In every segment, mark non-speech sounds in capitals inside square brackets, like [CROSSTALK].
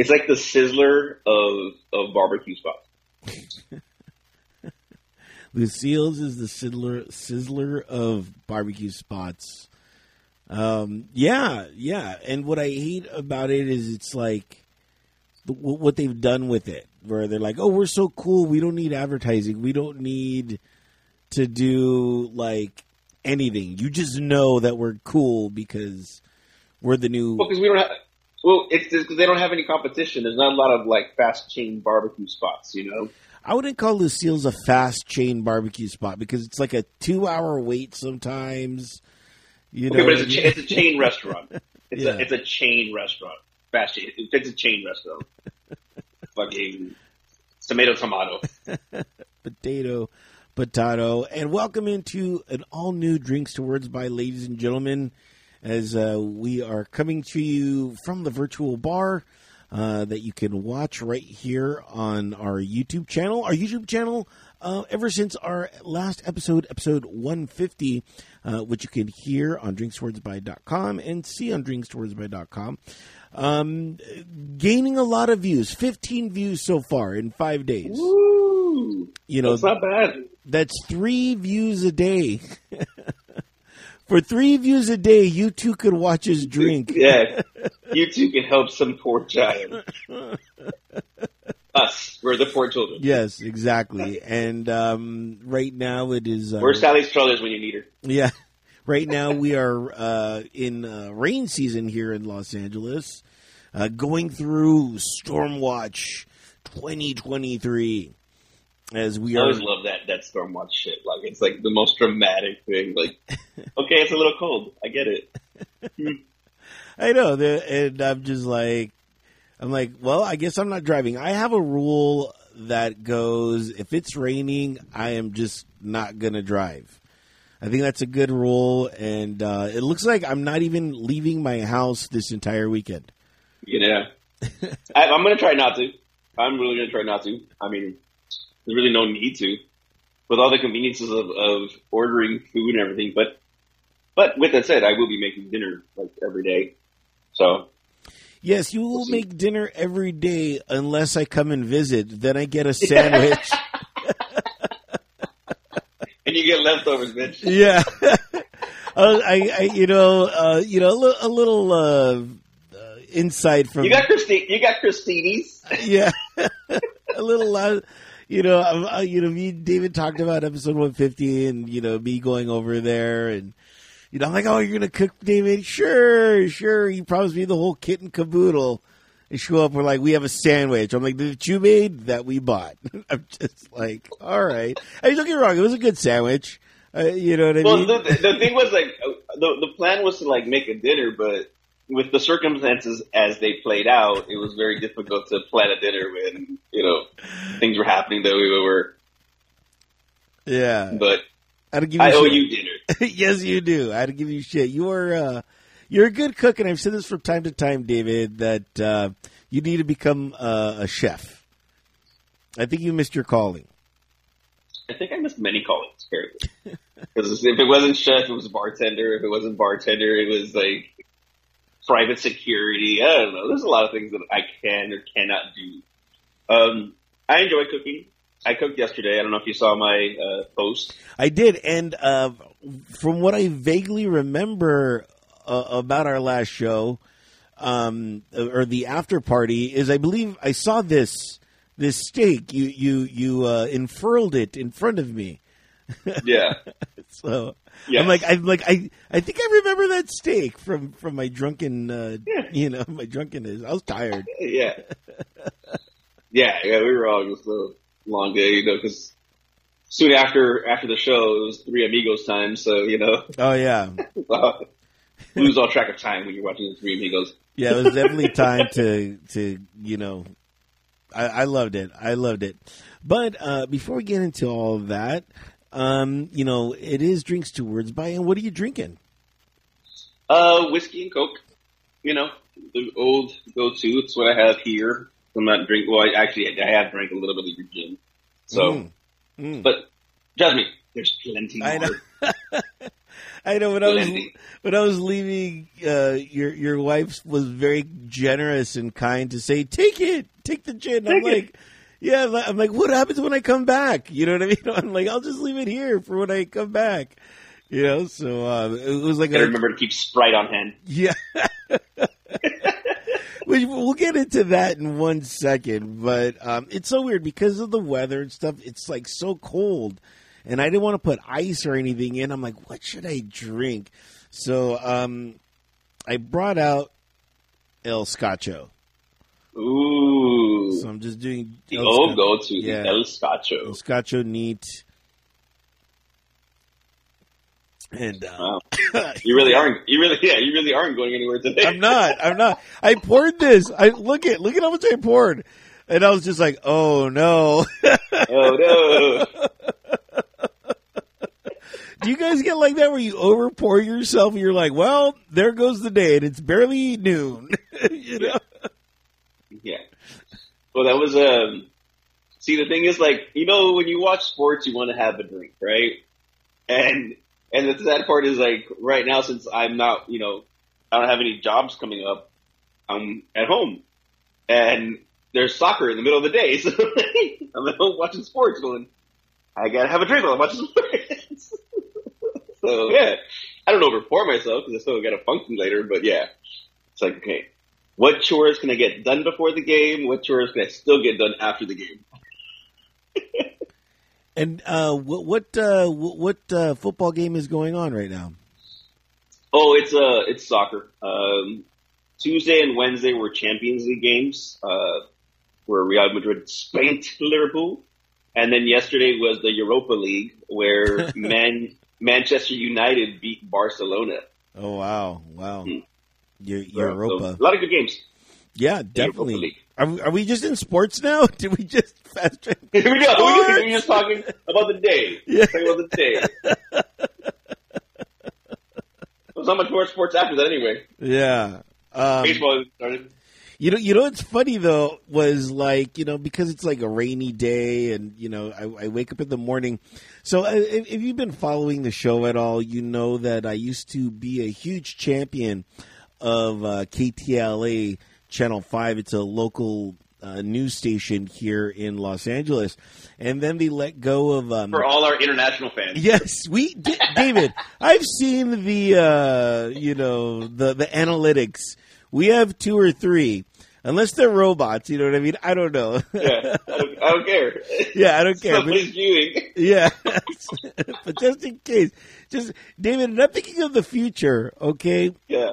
It's like the sizzler of of barbecue spots. [LAUGHS] Lucille's is the sizzler sizzler of barbecue spots. Um, yeah, yeah. And what I hate about it is it's like the, what they've done with it, where they're like, "Oh, we're so cool. We don't need advertising. We don't need to do like anything. You just know that we're cool because we're the new." Well, because we don't have. Well, it's because they don't have any competition. There's not a lot of like fast chain barbecue spots, you know. I wouldn't call Lucille's a fast chain barbecue spot because it's like a two hour wait sometimes. You okay, know, but it's a, cha- it's a chain restaurant. [LAUGHS] It's Yeah. a it's a chain restaurant. Fast chain. It's a chain restaurant. [LAUGHS] Fucking tomato tomato. [LAUGHS] potato, potato, and welcome into an all new Drinks to Words by ladies and gentlemen, as uh, we are coming to you from the virtual bar. Uh, that you can watch right here on our YouTube channel. Our YouTube channel, uh, ever since our last episode, episode 150, uh, which you can hear on drinkswordsby.com and see on drinkswordsby.com, um, gaining a lot of views. 15 views so far in five days. Woo! You know, That's not bad. that's three views a day. [LAUGHS] For three views a day, you two could watch us drink. [LAUGHS] Yeah, you two can help some poor child. Us, we're the poor children. Yes, exactly. And um, right now it is. Uh, We're Sally Struthers when you need her. Yeah. Right now we are uh, in uh, rain season here in Los Angeles, uh, going through Stormwatch 2023. As we I are, always love that that Stormwatch shit. Like it's like the most dramatic thing. Like, [LAUGHS] okay, it's a little cold. I get it. [LAUGHS] I know, and I'm just like, I'm like, well, I guess I'm not driving. I have a rule that goes: if it's raining, I am just not gonna drive. I think that's a good rule, and uh, it looks like I'm not even leaving my house this entire weekend. Yeah, [LAUGHS] I, I'm gonna try not to. I'm really gonna try not to. I mean, there's really no need to, with all the conveniences of, of ordering food and everything. But, but with that said, I will be making dinner like every day. So Yes, you will make dinner every day unless I come and visit. Then I get a [LAUGHS] sandwich. [LAUGHS] and you get leftovers, bitch. yeah, [LAUGHS] uh, I, I, you know, uh, you know, a little, a little uh, uh, insight from You got Christine. You got Christini's. yeah, a little, you know, uh, you know, me and David talked about episode one fifty, and you know, me going over there, and you know, I'm like, oh, you're gonna cook, David? Sure, sure. You promised me the whole kit and caboodle. They show up, we're like, we have a sandwich. I'm like, that you made that we bought. [LAUGHS] I'm just like, all right. Hey, don't get wrong, it was a good sandwich. Uh, you know what I Well, mean? the, the thing was like the the plan was to like make a dinner, but with the circumstances as they played out, it was very difficult to plan a dinner when you know things were happening that we were. yeah, But I give I owe shit. you [LAUGHS] dinner. yes, you do. I had to give you shit. You are uh, you're a good cook, and I've said this from time to time, David, that uh, you need to become uh, a chef. I think you missed your calling. I think I missed many callings apparently. [LAUGHS] Because if it wasn't chef, it was bartender. If it wasn't bartender, it was like private security. I don't know. There's a lot of things that I can or cannot do. Um, I enjoy cooking. I cooked yesterday. I don't know if you saw my uh, post. I did, and uh, from what I vaguely remember uh, about our last show, um, or the after party, is I believe I saw this this steak. You you you uh, unfurled it in front of me. Yeah. [LAUGHS] So Yes. I'm like, I'm like, I, I think I remember that steak from from my drunken, uh, Yeah. you know, [LAUGHS] my drunkenness. I was tired. yeah. Yeah, yeah, we were all just a long day, you know, because soon after after the show, it was Three Amigos time, so, you know, Oh yeah, [LAUGHS] lose all track of time when you're watching the Three Amigos. yeah. It was definitely [LAUGHS] time to to you know, I, I loved it. I loved it. But uh, before we get into all of that, um, you know, it is drinks two words by, and what are you drinking? Uh, whiskey and Coke, you know, the old go-to. It's what I have here. I'm not drink. Well, I actually I have drank a little bit of your gin, so Mm. Mm. but me, there's plenty more. I know. [LAUGHS] I know when I was when I was leaving, uh, your your wife was very generous and kind to say, "Take it, take the gin." I'm it. like, "Yeah." I'm like, "What happens when I come back?" You know what I mean? [LAUGHS] I'm like, "I'll just leave it here for when I come back." You know, so uh, it was like, Gotta remember to keep Sprite on hand. yeah. [LAUGHS] We- We'll get into that in one second, but um, it's so weird because of the weather and stuff. It's like so cold, and I didn't want to put ice or anything in. I'm like, what should I drink? So um, I brought out El Scotcho. Ooh. So I'm just doing the El old go to, Yeah. the El El Scotcho. Scotcho neat. And uh, Wow. [LAUGHS] You really aren't. You really, yeah, you really aren't going anywhere today. I'm not. I'm not. I poured this. I look at look at how much I poured, and I was just like, "Oh no!" oh no. [LAUGHS] Do you guys get like that where you over pour yourself and you're like, "Well, there goes the day, and it's barely noon." [LAUGHS] you know? Yeah. Well, that was um. See, the thing is, like, you know, when you watch sports, you want to have a drink, right? And and the sad part is, like, right now, since I'm not, you know, I don't have any jobs coming up, I'm at home, and there's soccer in the middle of the day, [LAUGHS] so I'm at home watching sports, going, I gotta have a drink while I'm watching sports. [LAUGHS] so yeah, I don't over pour myself because I still gotta function later, but yeah, it's like okay, what chores can I get done before the game? What chores can I still get done after the game? [LAUGHS] And uh, what what uh, what, uh, football game is going on right now? Oh, it's uh, it's soccer. Um, Tuesday and Wednesday were Champions League games, uh, where Real Madrid spanked [LAUGHS] Liverpool, and then yesterday was the Europa League, where [LAUGHS] Man Manchester United beat Barcelona. Oh wow, wow, Hmm. Your So, Europa, a lot of good games. yeah, definitely. Are we, are we just in sports now? [LAUGHS] Did we just [LAUGHS] fast track? [LAUGHS] Here we go. We're just talking about the day. Yeah. Talking about the day. There's not much more sports after that anyway. Yeah. Um, Baseball started. You know, you know what's funny though was like you know because it's like a rainy day and you know I, I wake up in the morning. So uh, if, if you've been following the show at all, you know that I used to be a huge champion of uh, KTLA Channel Five. It's a local uh, news station here in Los Angeles, and then they let go of um, For all our international fans. Yes, we D- David. [LAUGHS] I've seen the uh, you know the the analytics. We have two or three, unless they're robots. You know what I mean? I don't know. Yeah, I don't, I don't care. [LAUGHS] yeah, I don't care. But, viewing. yeah, [LAUGHS] but just in case, just David. And I'm thinking of the future. Okay, Yeah,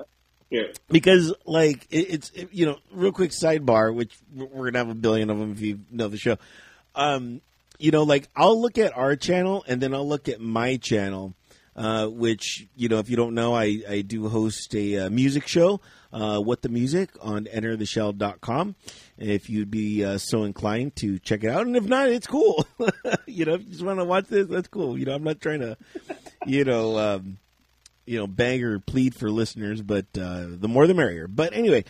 yeah. because like it, it's it, you know real quick sidebar which we're gonna have a billion of them if you know the show. Um you know like i'll look at our channel and then i'll look at my channel uh, which you know if you don't know i, I do host a uh, music show uh, what the music on entertheshell.com if you'd be uh, so inclined to check it out. And if not it's cool. [LAUGHS] You know if you just want to watch this that's cool. You know i'm not trying to you know um, you know, beg or plead for listeners, but uh, the more the merrier. But anyway,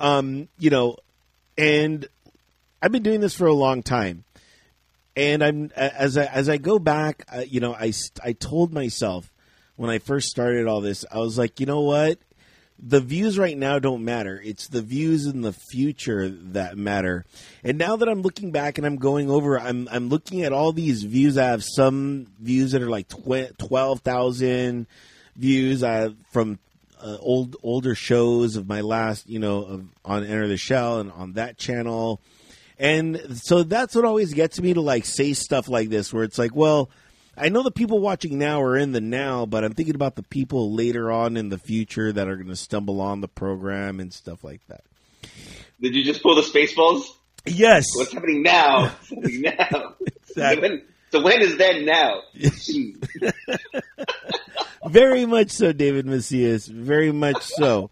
um, you know, and I've been doing this for a long time, and I'm as I as I go back, uh, you know, I I told myself when I first started all this, I was like, you know what, the views right now don't matter. It's the views in the future that matter. And now that I'm looking back and I'm going over, I'm I'm looking at all these views. I have some views that are like tw- twelve thousand views. I from uh, old older shows of my last, you know, of, on Enter the Shell and on that channel. And so that's what always gets me to like say stuff like this, where it's like, well, I know the people watching now are in the now, but I'm thinking about the people later on in the future that are going to stumble on the program and stuff like that. Did you just pull the spaceballs? Yes, What's happening now? [LAUGHS] What's happening now? Exactly. So when, so when is that now? [LAUGHS] [LAUGHS] very much so, David Macias. Very much so.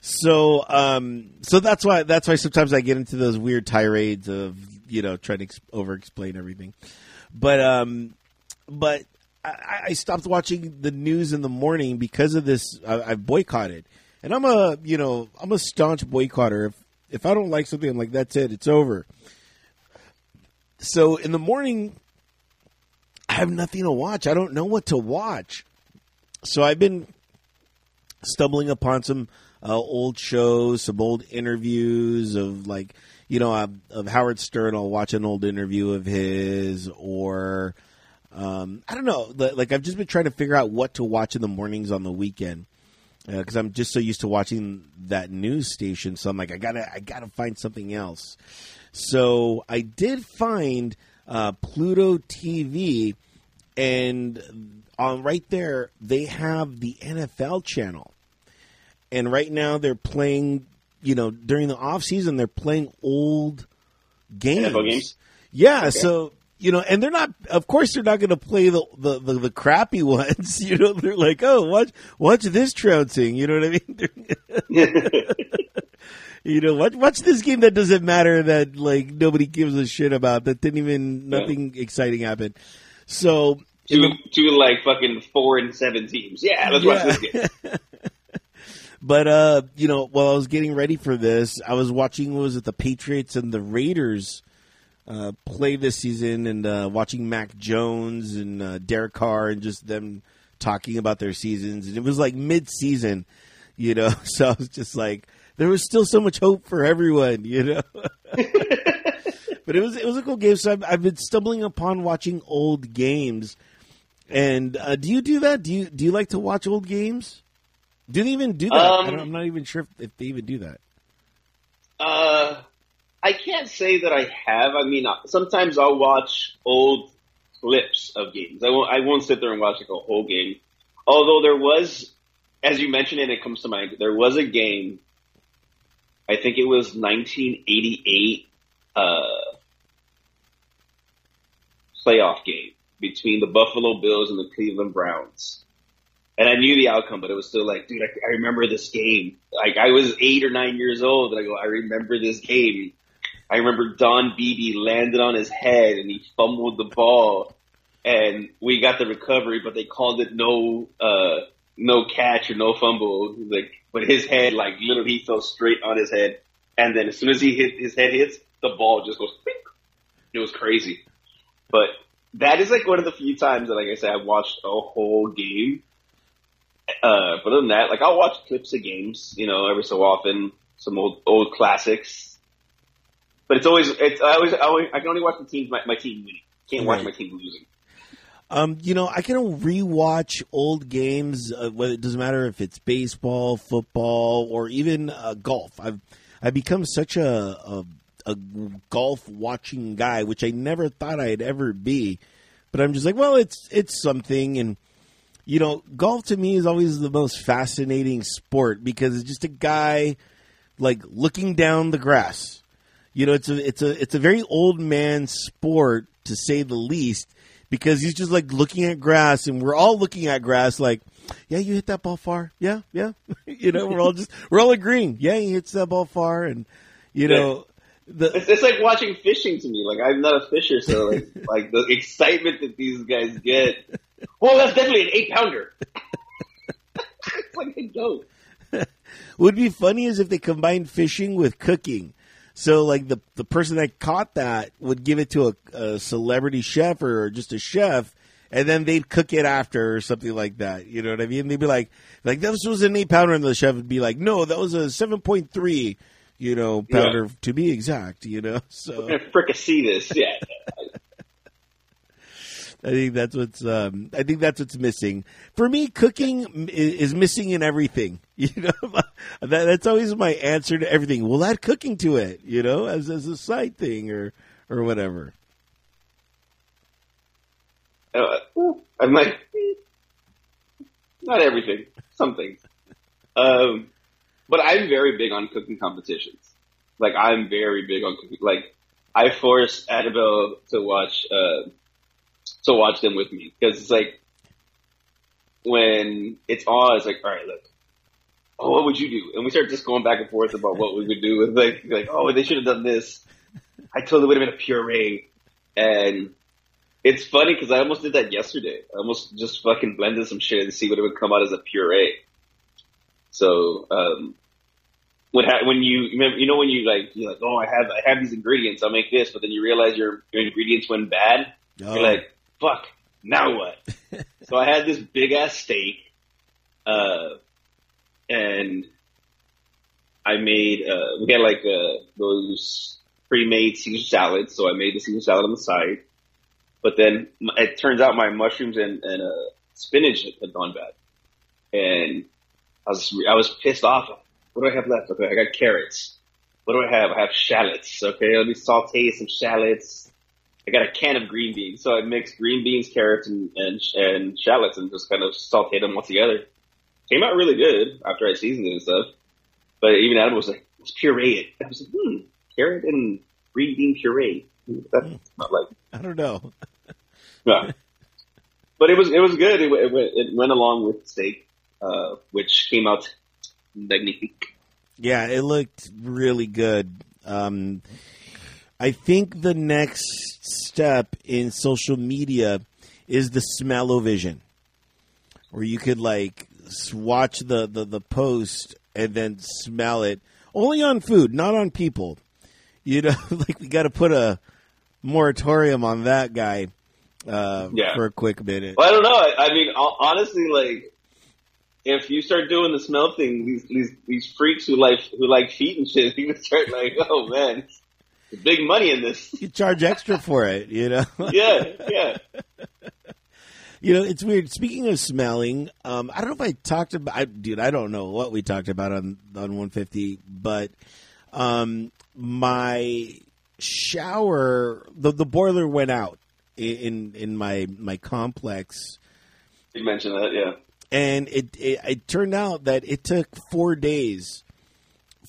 So, um, so that's why that's why sometimes I get into those weird tirades of you know trying to ex- over explain everything. But um, but I, I stopped watching the news in the morning because of this. I've boycotted, and I'm a you know I'm a staunch boycotter. If if I don't like something, I'm like that's it, it's over. So in the morning, I have nothing to watch. I don't know what to watch. So I've been stumbling upon some uh, old shows, some old interviews of like, you know, uh, of Howard Stern. I'll watch an old interview of his, or um, I don't know. Like I've just been trying to figure out what to watch in the mornings on the weekend because uh, I'm just so used to watching that news station. So I'm like, I gotta, I gotta find something else. So I did find uh, Pluto TV, and on right there they have the NFL channel, and right now they're playing. You know, during the off season, they're playing old games. Games. Yeah, okay. so you know, and they're not. Of course, they're not going to play the, the, the the crappy [LAUGHS] ones. You know, they're like, oh, watch watch this trouncing. You know what I mean? [LAUGHS] you know, watch watch this game that doesn't matter that like nobody gives a shit about. That didn't even nothing yeah. exciting happened. So two two like fucking four and seven teams. Yeah, let's yeah. watch this game. [LAUGHS] But uh, you know, while I was getting ready for this, I was watching was it the Patriots and the Raiders uh, play this season and uh, watching Mac Jones and uh, Derek Carr and just them talking about their seasons. And it was like mid season, you know, [LAUGHS] so I was just like, there was still so much hope for everyone, you know. [LAUGHS] but it was it was a cool game. So I've, I've been stumbling upon watching old games. And uh, do you do that? Do you do you like to watch old games? Do they even do that? Um, I am not even sure if, if, they even do that. Uh, I can't say that I have. I mean, sometimes I'll watch old clips of games. I won't. I won't sit there and watch like a whole game. Although there was, as you mentioned, and it comes to mind, there was a game. I think it was 1988 uh, playoff game between the Buffalo Bills and the Cleveland Browns. And I knew the outcome, but it was still like, dude, I, I remember this game. Like I was eight or nine years old, and I go, I remember this game. I remember Don Beebe landed on his head and he fumbled the ball, and we got the recovery, but they called it no uh, no catch or no fumble. Like, but his head, like literally, he fell straight on his head, and then as soon as he hit his head hits, the ball just goes. It was crazy, but that is like one of the few times that, like I said, I've watched a whole game. Uh, but other than that, like I'll watch clips of games, you know, every so often, some old old classics but it's always it's I always I, always, I can only watch the teams my, my team winning. Can't watch my team losing. Um, you know, I can rewatch old games. Uh, whether it doesn't matter if it's baseball, football, or even uh, golf. I've I've become such a, a a golf watching guy, which I never thought I'd ever be. But I'm just like, well, it's it's something, and you know, golf to me is always the most fascinating sport because it's just a guy like looking down the grass you know, it's a it's a it's a very old man sport to say the least because he's just like looking at grass and we're all looking at grass like, yeah, you hit that ball far. Yeah, yeah. [LAUGHS] you know, we're all just we're all agreeing. Yeah, he hits that ball far and you know, the, it's, it's, like watching fishing to me. Like I'm not a fisher, so like, [LAUGHS] like the excitement that these guys get. Well, that's definitely an eight pounder. it's like a joke. [LAUGHS] Would be funny is if they combined fishing with cooking. So like the the person that caught that would give it to a, a celebrity chef or just a chef, and then they'd cook it after or something like that. You know what I mean? They'd be like, like this was an eight pounder, and the chef would be like, no, that was a seven point three, you know, pounder yeah. to be exact. You know, [LAUGHS] so we're gonna fricassee this, yeah. [LAUGHS] I think that's what's um, I think that's what's missing for me. Cooking is missing in everything. [LAUGHS] You know, that, that's always my answer to everything. We'll add cooking to it. You know, as as a side thing or or whatever. Uh, I'm like, not everything, some things. Um, but I'm very big on cooking competitions. Like I'm very big on cooking. Like I force Annabelle to watch. Uh, to watch them with me because it's like when it's on, it's like, all right, look, oh, what would you do? And we start just going back and forth about what we would do. And like, like, oh, they should have done this. I totally would have been a puree. And it's funny because I almost did that yesterday. I almost just fucking blended some shit and see what it would come out as a puree. So, um, when ha- when you remember, you know when you like you're like oh I have I have these ingredients I'll make this but then you realize your your ingredients went bad oh. you're like fuck, now what? [LAUGHS] so I had this big ass steak, uh, and I made, uh, we had like, uh, those pre-made Caesar salads. So I made the Caesar salad on the side, but then it turns out my mushrooms and, and, uh, spinach had gone bad. And I was, I was pissed off. What do I have left? Okay. I got carrots. What do I have? I have shallots. Okay. Let me saute some shallots. I got a can of green beans. So I mixed green beans, carrots, and, and, and shallots and just kind of sauteed them all together. Came out really good after I seasoned it and stuff. But even Adam was like, let's puree it. I was like, hmm, carrot and green bean puree. That's not like, I don't know. [LAUGHS] yeah. But it was, it was good. It, it, went, it went along with steak, uh, which came out magnifique. Yeah, it looked really good. Um, I think the next step in social media is the smell-o-vision, where you could like watch the, the, the post and then smell it. Only on food, not on people. You know, [LAUGHS] like we got to put a moratorium on that guy uh, Yeah. for a quick minute. Well, I don't know. I, I mean, honestly, like, if you start doing the smell thing, these, these, these freaks who like, who like feet and shit, [LAUGHS] you would start like, oh man, big money in this. You charge extra for it, you know. [LAUGHS] Yeah, yeah. [LAUGHS] You know, it's weird. Speaking of smelling, um, I don't know if I talked about, I, dude. I don't know what we talked about on on 150, but um, my shower, the the boiler went out in in my my complex, You mentioned that, yeah. And it, it it turned out that it took four days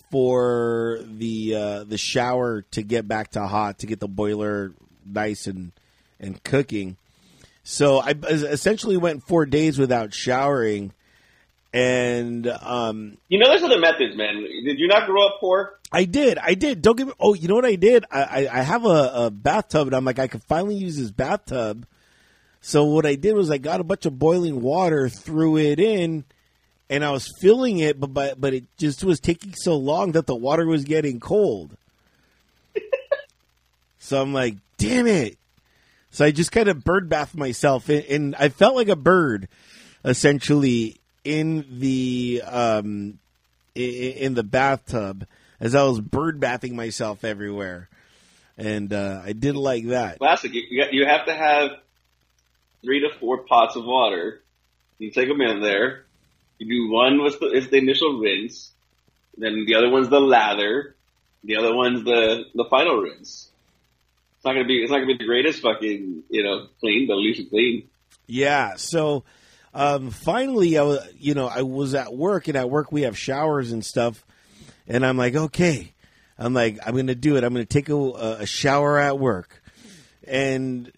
for the uh, the shower to get back to hot to get the boiler nice and and cooking. So I essentially went four days without showering, and um, You know, there's other methods, man. Did you not grow up poor? I did, I did. Don't give me. Oh, you know what I did? I I, I have a, a bathtub, and I'm like, I could finally use this bathtub. So what I did was I got a bunch of boiling water, threw it in, and I was filling it, but but, but it just was taking so long that the water was getting cold. [LAUGHS] so I'm like, damn it. So I just kind of bird bathed myself, and, I felt like a bird, essentially in the um, in the bathtub as I was bird bathing myself everywhere, and uh, I did like that. Classic. You, you you have to have three to four pots of water. You take them in there. You do one was the, is the initial rinse. Then the other one's the lather. The other one's the, the final rinse. It's not gonna be, it's not gonna be the greatest fucking, you know, clean, but at least clean. Yeah. So um, finally, I was, you know, I was at work, and at work we have showers and stuff, and I'm like, okay, I'm like, I'm to do it. I'm to take a, a shower at work, and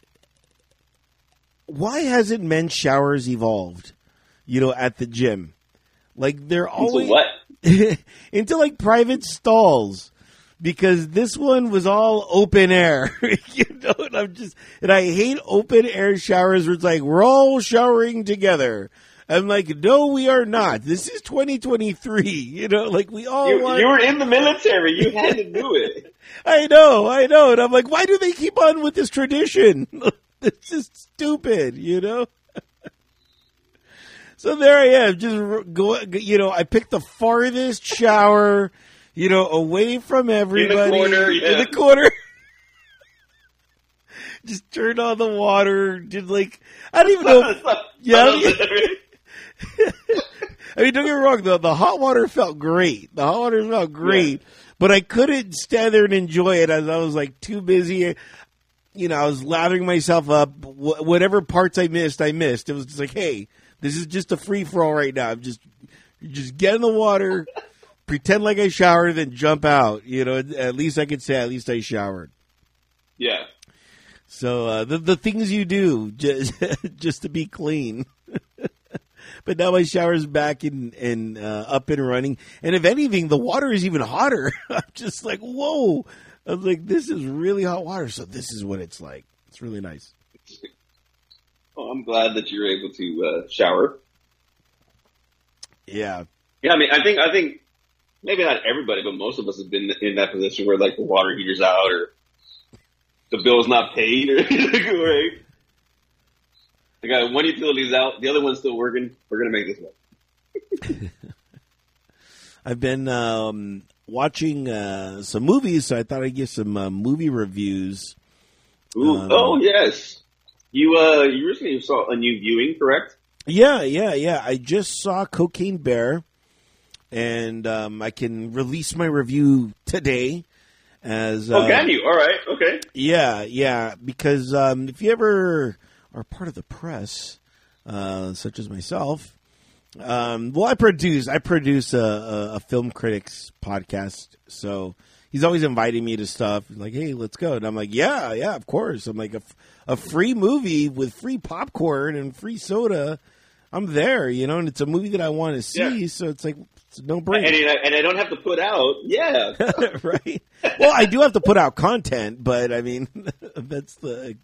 why hasn't men's showers evolved? You know, at the gym, like they're always what? [LAUGHS] into like private stalls because this one was all open air. [LAUGHS] you know, and I'm just and I hate open air showers where it's like we're all showering together. I'm like, no, we are not. This is 2023. You know, like we all You, want. you were in the military. You had to do it. [LAUGHS] I know, I know, and I'm like, why do they keep on with this tradition? [LAUGHS] it's just stupid, you know. [LAUGHS] so there I am, just go. You know, I picked the farthest shower, you know, away from everybody in the corner, Yeah. in the corner. [LAUGHS] just turned on the water. Did like I don't even know. Yeah, I mean- don't get me wrong. The the hot water felt great. The hot water felt great, but I couldn't stand there and enjoy it as I was like too busy. You know, I was lathering myself up. Wh- whatever parts I missed, I missed. It was just like, hey, this is just a free for all right now. I'm just just get in the water, [LAUGHS] pretend like I showered, then jump out. You know, at least I could say at least I showered. yeah. So uh, the the things you do [LAUGHS] just just to be clean. [LAUGHS] but now my shower's back and and uh, up and running, and if anything, the water is even hotter. I'm just like, whoa! I was like, this is really hot water. So this is what it's like. It's really nice. Well, I'm glad that you're able to uh, shower. Yeah, Yeah, I mean, I think, I think maybe not everybody, but most of us have been in that position where like the water heater's out or the bill's not paid or [LAUGHS] right. I got one utility's out, the other one's still working. We're gonna make this one. [LAUGHS] I've been um, watching uh, some movies, so I thought I'd give some uh, movie reviews. Ooh, Um, oh yes. You uh, you recently saw a new viewing, correct? Yeah, yeah, yeah. I just saw Cocaine Bear, and um, I can release my review today. As uh, oh, can you? All right, okay. Yeah, yeah. Because um, if you ever are part of the press, uh, such as myself, um, well, I produce I produce a, a, a film critics podcast, so he's always inviting me to stuff. He's like, "Hey, let's go," and I'm like, "Yeah, yeah, of course." I'm like, "A, f- a free movie with free popcorn and free soda." I'm there, you know, and it's a movie that I want to see, Yeah. so it's like it's no brainer. and, I, and I don't have to put out. Yeah. [LAUGHS] right? Well, I do have to put out content, but I mean, [LAUGHS] that's the,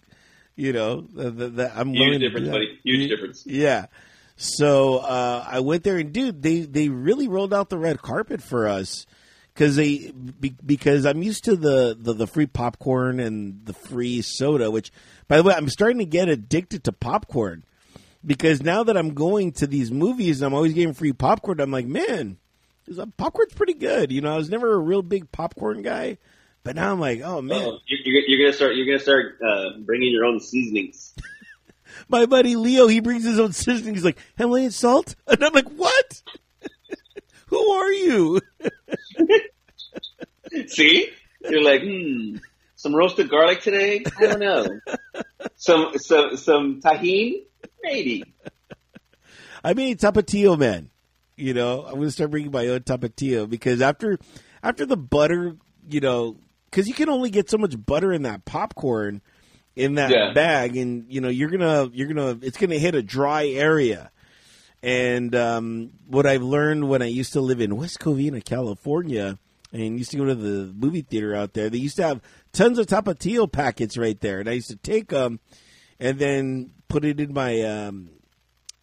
you know, the, the, the, I'm Huge difference, buddy. Huge difference. Yeah. So uh, I went there, and dude, they they really rolled out the red carpet for us because they be, because I'm used to the, the the free popcorn and the free soda. Which, by the way, I'm starting to get addicted to popcorn because now that I'm going to these movies, I'm always getting free popcorn. I'm like, man, popcorn's pretty good. You know, I was never a real big popcorn guy, but now I'm like, oh man. Oh, you're, you're, you're gonna start. You're gonna start uh, bringing your own seasonings. My buddy Leo, he brings his own seasoning. He's like, Himalayan salt? And I'm like, what? [LAUGHS] Who are you? [LAUGHS] See, you're like, hmm, some roasted garlic today. I don't know. [LAUGHS] some some some tahine, maybe. I mean, tapatio, man. You know, I'm going to start bringing my own tapatio because after, after the butter, you know, because you can only get so much butter in that popcorn in that Yeah. bag, and you know, you're gonna, you're gonna, it's gonna hit a dry area. And um, what I've learned when I used to live in West Covina, California, and used to go to the movie theater out there, they used to have tons of tapatio packets right there, and I used to take them and then put it in my um,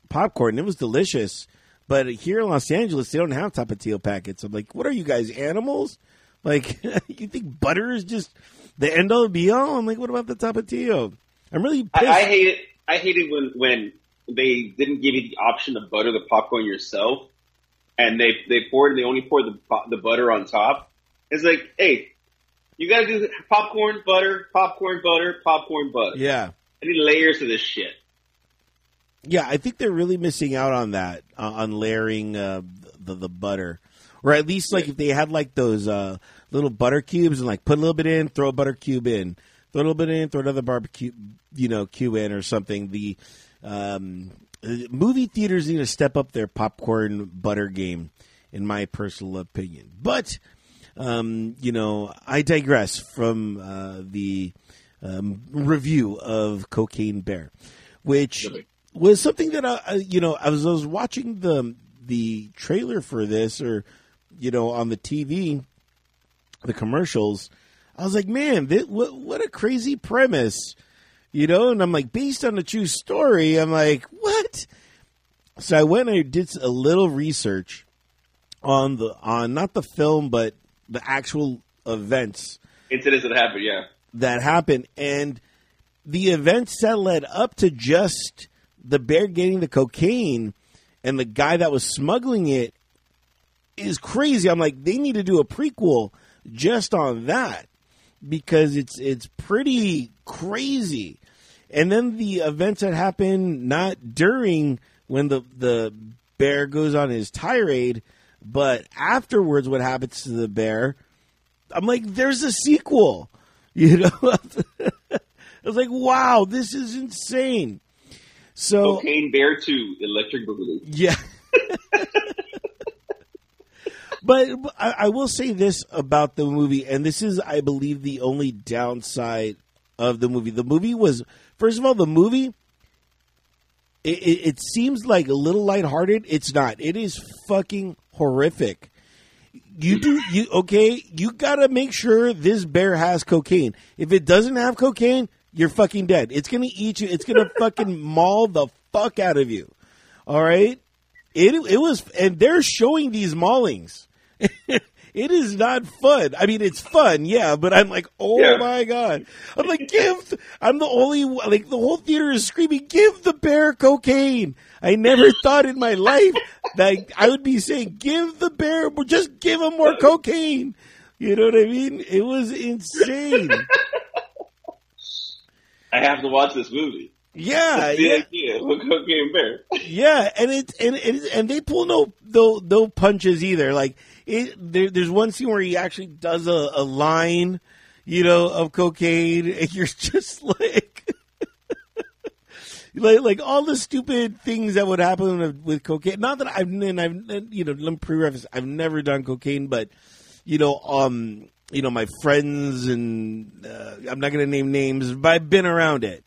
popcorn. It was delicious. But here in Los Angeles, they don't have tapatio packets. I'm like, what are you guys, animals? Like, [LAUGHS] you think butter is just the end all be all? I'm like, what about the tapatio? I'm really pissed. I, I hate it. I hate it when when they didn't give you the option to butter the popcorn yourself, and they they poured and they only poured the the butter on top. It's like, hey, you got to do popcorn butter, popcorn butter, popcorn butter. yeah. I need layers of this shit. Yeah, I think they're really missing out on that, uh, on layering uh, the, the butter. Or at least, like, if they had, like, those uh, little butter cubes and, like, put a little bit in, throw a butter cube in, throw a little bit in, throw another barbecue, you know, cube in or something. The um, uh, movie theaters need to step up their popcorn butter game, in my personal opinion. But, um, you know, I digress from uh, the um, review of Cocaine Bear, which was something that I, I you know, I was I was watching the the trailer for this, or you know, on the TV, the commercials. I was like, man, this, what what a crazy premise, you know. And I'm like, based on a true story. I'm like, what? So I went and I did a little research on the on not the film, but the actual events Incidents that happened, yeah. that happened and the events that led up to just the bear getting the cocaine and the guy that was smuggling it is crazy. I'm like, they need to do a prequel just on that because it's it's pretty crazy. And then the events that happen not during when the the bear goes on his tirade, but afterwards what happens to the bear. I'm like, there's a sequel. [LAUGHS] You know? I was like, wow, this is insane. So Cocaine Bear Two, Electric Boogaloo. yeah. [LAUGHS] but, I, I will say this about the movie, and this is, I believe, the only downside of the movie. The movie was, first of all, the movie. It, it, it seems like a little lighthearted. It's not. It is fucking horrific. You do you okay? You gotta make sure this bear has cocaine. If it doesn't have cocaine, you're fucking dead. It's gonna eat you. It's gonna fucking [LAUGHS] maul the fuck out of you. All right. It it was, and they're showing these maulings. [LAUGHS] it is not fun. I mean, it's fun, yeah, but I'm like, oh Yeah. my god! I'm like, give. I'm the only like the whole theater is screaming, give the bear cocaine. I never [LAUGHS] thought in my life that I would be saying, give the bear, just give him more cocaine. You know what I mean? It was insane. [LAUGHS] I have to watch this movie. Yeah, yeah. idea. [LAUGHS] Look. Yeah, and it's and and, and they pull no no no punches either. Like it, there, there's one scene where he actually does a, a line, you know, of cocaine, and you're [LAUGHS] just like, like like all the stupid things that would happen with, with cocaine. Not that I've and I've you know let me preface I've never done cocaine, but you know um you know my friends and uh, I'm not going to name names, but I've been around it.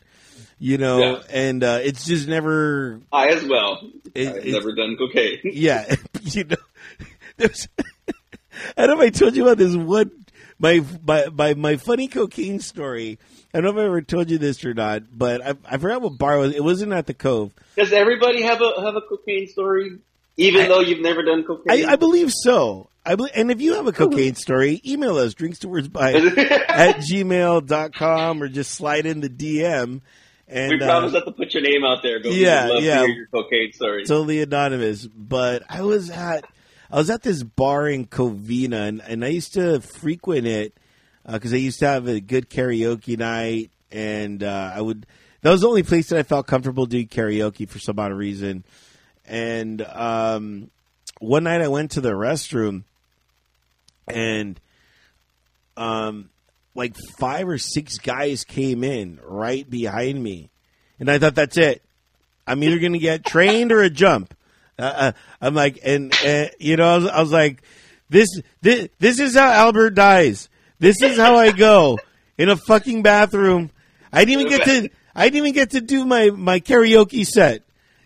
You know, Yeah. and uh, it's just never I as well. It- I've it's- never done cocaine. [LAUGHS] yeah, [LAUGHS] you know, there's. [LAUGHS] I don't know if I told you about this one my my my, my funny cocaine story. I don't know if I ever told you this or not, but I, I forgot what bar it was. It wasn't at the Cove. Does everybody have a have a cocaine story? Even I- though you've never done cocaine? I, I believe so. I believe, and if you have a cocaine story, email us drinks to words by at gmail.com or just slide in the DM. And we uh, promise not to put your name out there, but Yeah, yeah. to hear your cocaine story. totally anonymous. But I was at I was at this bar in Covina, and, and I used to frequent it because I used to have a good karaoke night, and uh, I would. That was the only place that I felt comfortable doing karaoke for some odd reason. And um, one night I went to the restroom, and um, like five or six guys came in right behind me, and I thought that's it. I'm either going to get trained or a jump. Uh, uh, I'm like, and uh, you know, I was, I was like, this, this, this is how Albert dies. This is how I go in a fucking bathroom. I didn't even get to, I didn't even get to do my my karaoke set.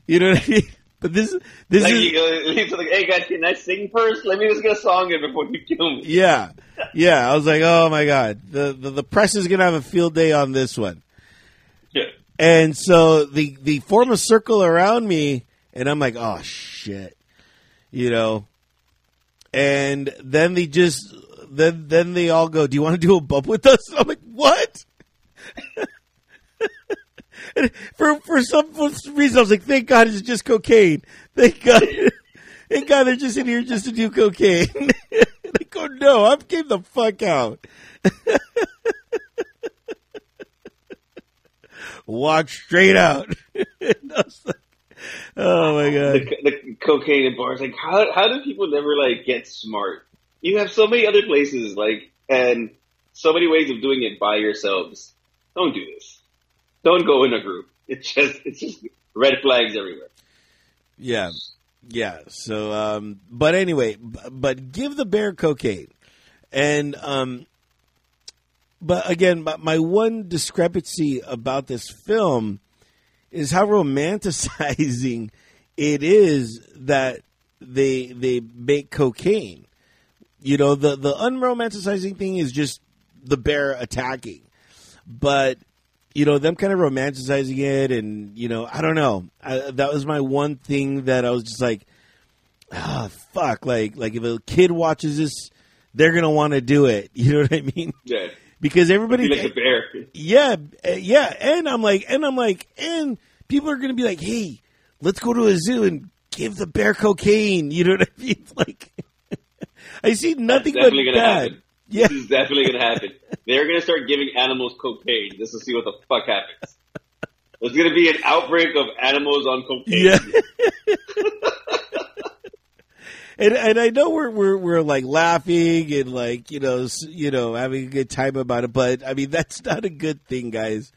You know what I mean? But this, this like, is you go, he's like, hey guys, can I sing first? Let me just get a song in before you kill me. yeah, [LAUGHS] yeah. I was like, oh my god, the the, the press is gonna have a field day on this one. Yeah. And so the the form a circle around me, and I'm like, oh shit, you know. And then they just then then they all go, do you want to do a bump with us? [LAUGHS] I'm like, what? [LAUGHS] And for for some reason, I was like, thank God it's just cocaine. Thank God, [LAUGHS] thank God they're just in here just to do cocaine. [LAUGHS] they go, oh, no, I'm came the fuck out. [LAUGHS] Walk straight out. And like, oh my god. The, the cocaine in bars, like how how do people never like get smart? You have so many other places, like and so many ways of doing it by yourselves. Don't do this. Don't go in a group. It's just it's just red flags everywhere. Yeah, yeah. So, um, but anyway, but give the bear cocaine, and um, but again, my, my one discrepancy about this film is how romanticizing [LAUGHS] it is that they they make cocaine. You know, the the unromanticizing thing is just the bear attacking, but you know them kind of romanticizing it, and you know, I don't know. I, that was my one thing that I was just like, ah, fuck. Like, like if a kid watches this, they're gonna want to do it. [LAUGHS] You know what I mean? Yeah. Because everybody, Be like a bear. yeah, uh, yeah, and I'm like, and I'm like, and people are gonna be like, hey, let's go to a zoo and give the bear cocaine. [LAUGHS] You know what I mean? Like, [LAUGHS] I see nothing but bad. happen. Yeah, This is definitely gonna happen. They're gonna start giving animals cocaine just to see what the fuck happens. There's gonna be an outbreak of animals on cocaine. yeah. [LAUGHS] and and I know we're we're we're like laughing and like you know you know having a good time about it, but I mean [LAUGHS] that's not a good thing, guys.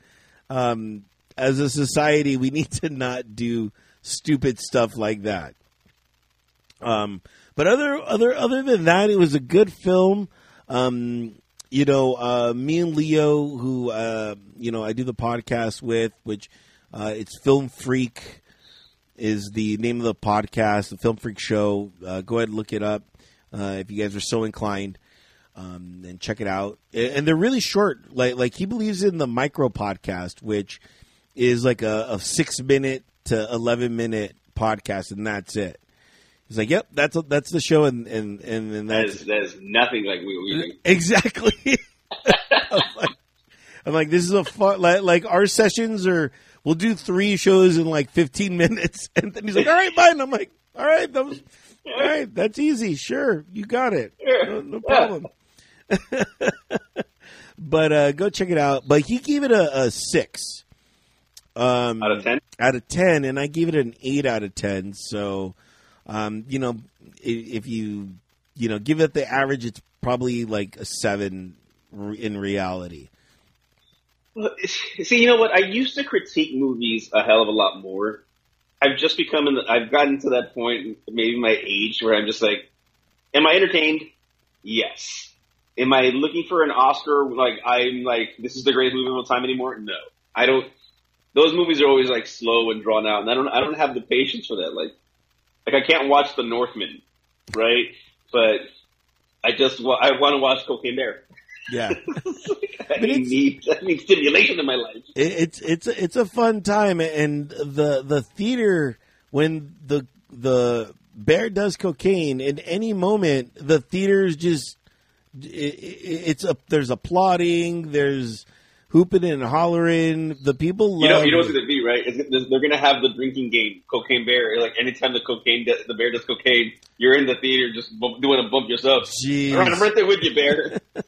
Um, as a society, we need to not do stupid stuff like that. Um, but other other other than that, it was a good film. Um, you know, uh, me and Leo, who uh, you know I do the podcast with, which uh, it's Film Freak is the name of the podcast, the Film Freak Show. Uh, go ahead and look it up uh, if you guys are so inclined, um, and check it out. And they're really short. Like like he believes in the micro podcast, which is like a, a six minute to eleven minute podcast, and that's it. He's like, "Yep, that's that's the show," and and and, and That that is, that is nothing like we we [LAUGHS] exactly. [LAUGHS] I'm, like, I'm like, this is a fun like, like our sessions are. We'll do three shows in like 15 minutes, [LAUGHS] and then he's like, "All right, fine." I'm like, "All right, that was all right. That's easy. Sure, you got it. No, no problem." but uh, go check it out. But he gave it a, a six um, out of ten. out of 10 and i gave it an 8 out of 10 so um, you know if, if you you know give it the average it's probably like a 7 in reality See, you know what? I used to critique movies a hell of a lot more. I've just become, in I've gotten to that point, maybe my age, where I'm just like, am I entertained? Yes. Am I looking for an Oscar? Like, I'm like, this is the greatest movie of all time anymore? No. I don't, those movies are always like slow and drawn out, and I don't, I don't have the patience for that. Like, like I can't watch The Northman, right? But I just, wa- I want to watch Cocaine Bear. yeah [LAUGHS] I it's- need, I need stimulation in my life. it, it's it's a- it's a fun time and the the theater when the the bear does cocaine in any moment the theater's just it, it, it's a there's applauding there's hooping and hollering the people love You know, you know what's going to be right? It's, they're going to have the drinking game, cocaine bear. Like anytime the cocaine, does, the bear does cocaine, you're in the theater just bump, doing a bump yourself. Jeez. All right, I'm right there with you, bear. [LAUGHS]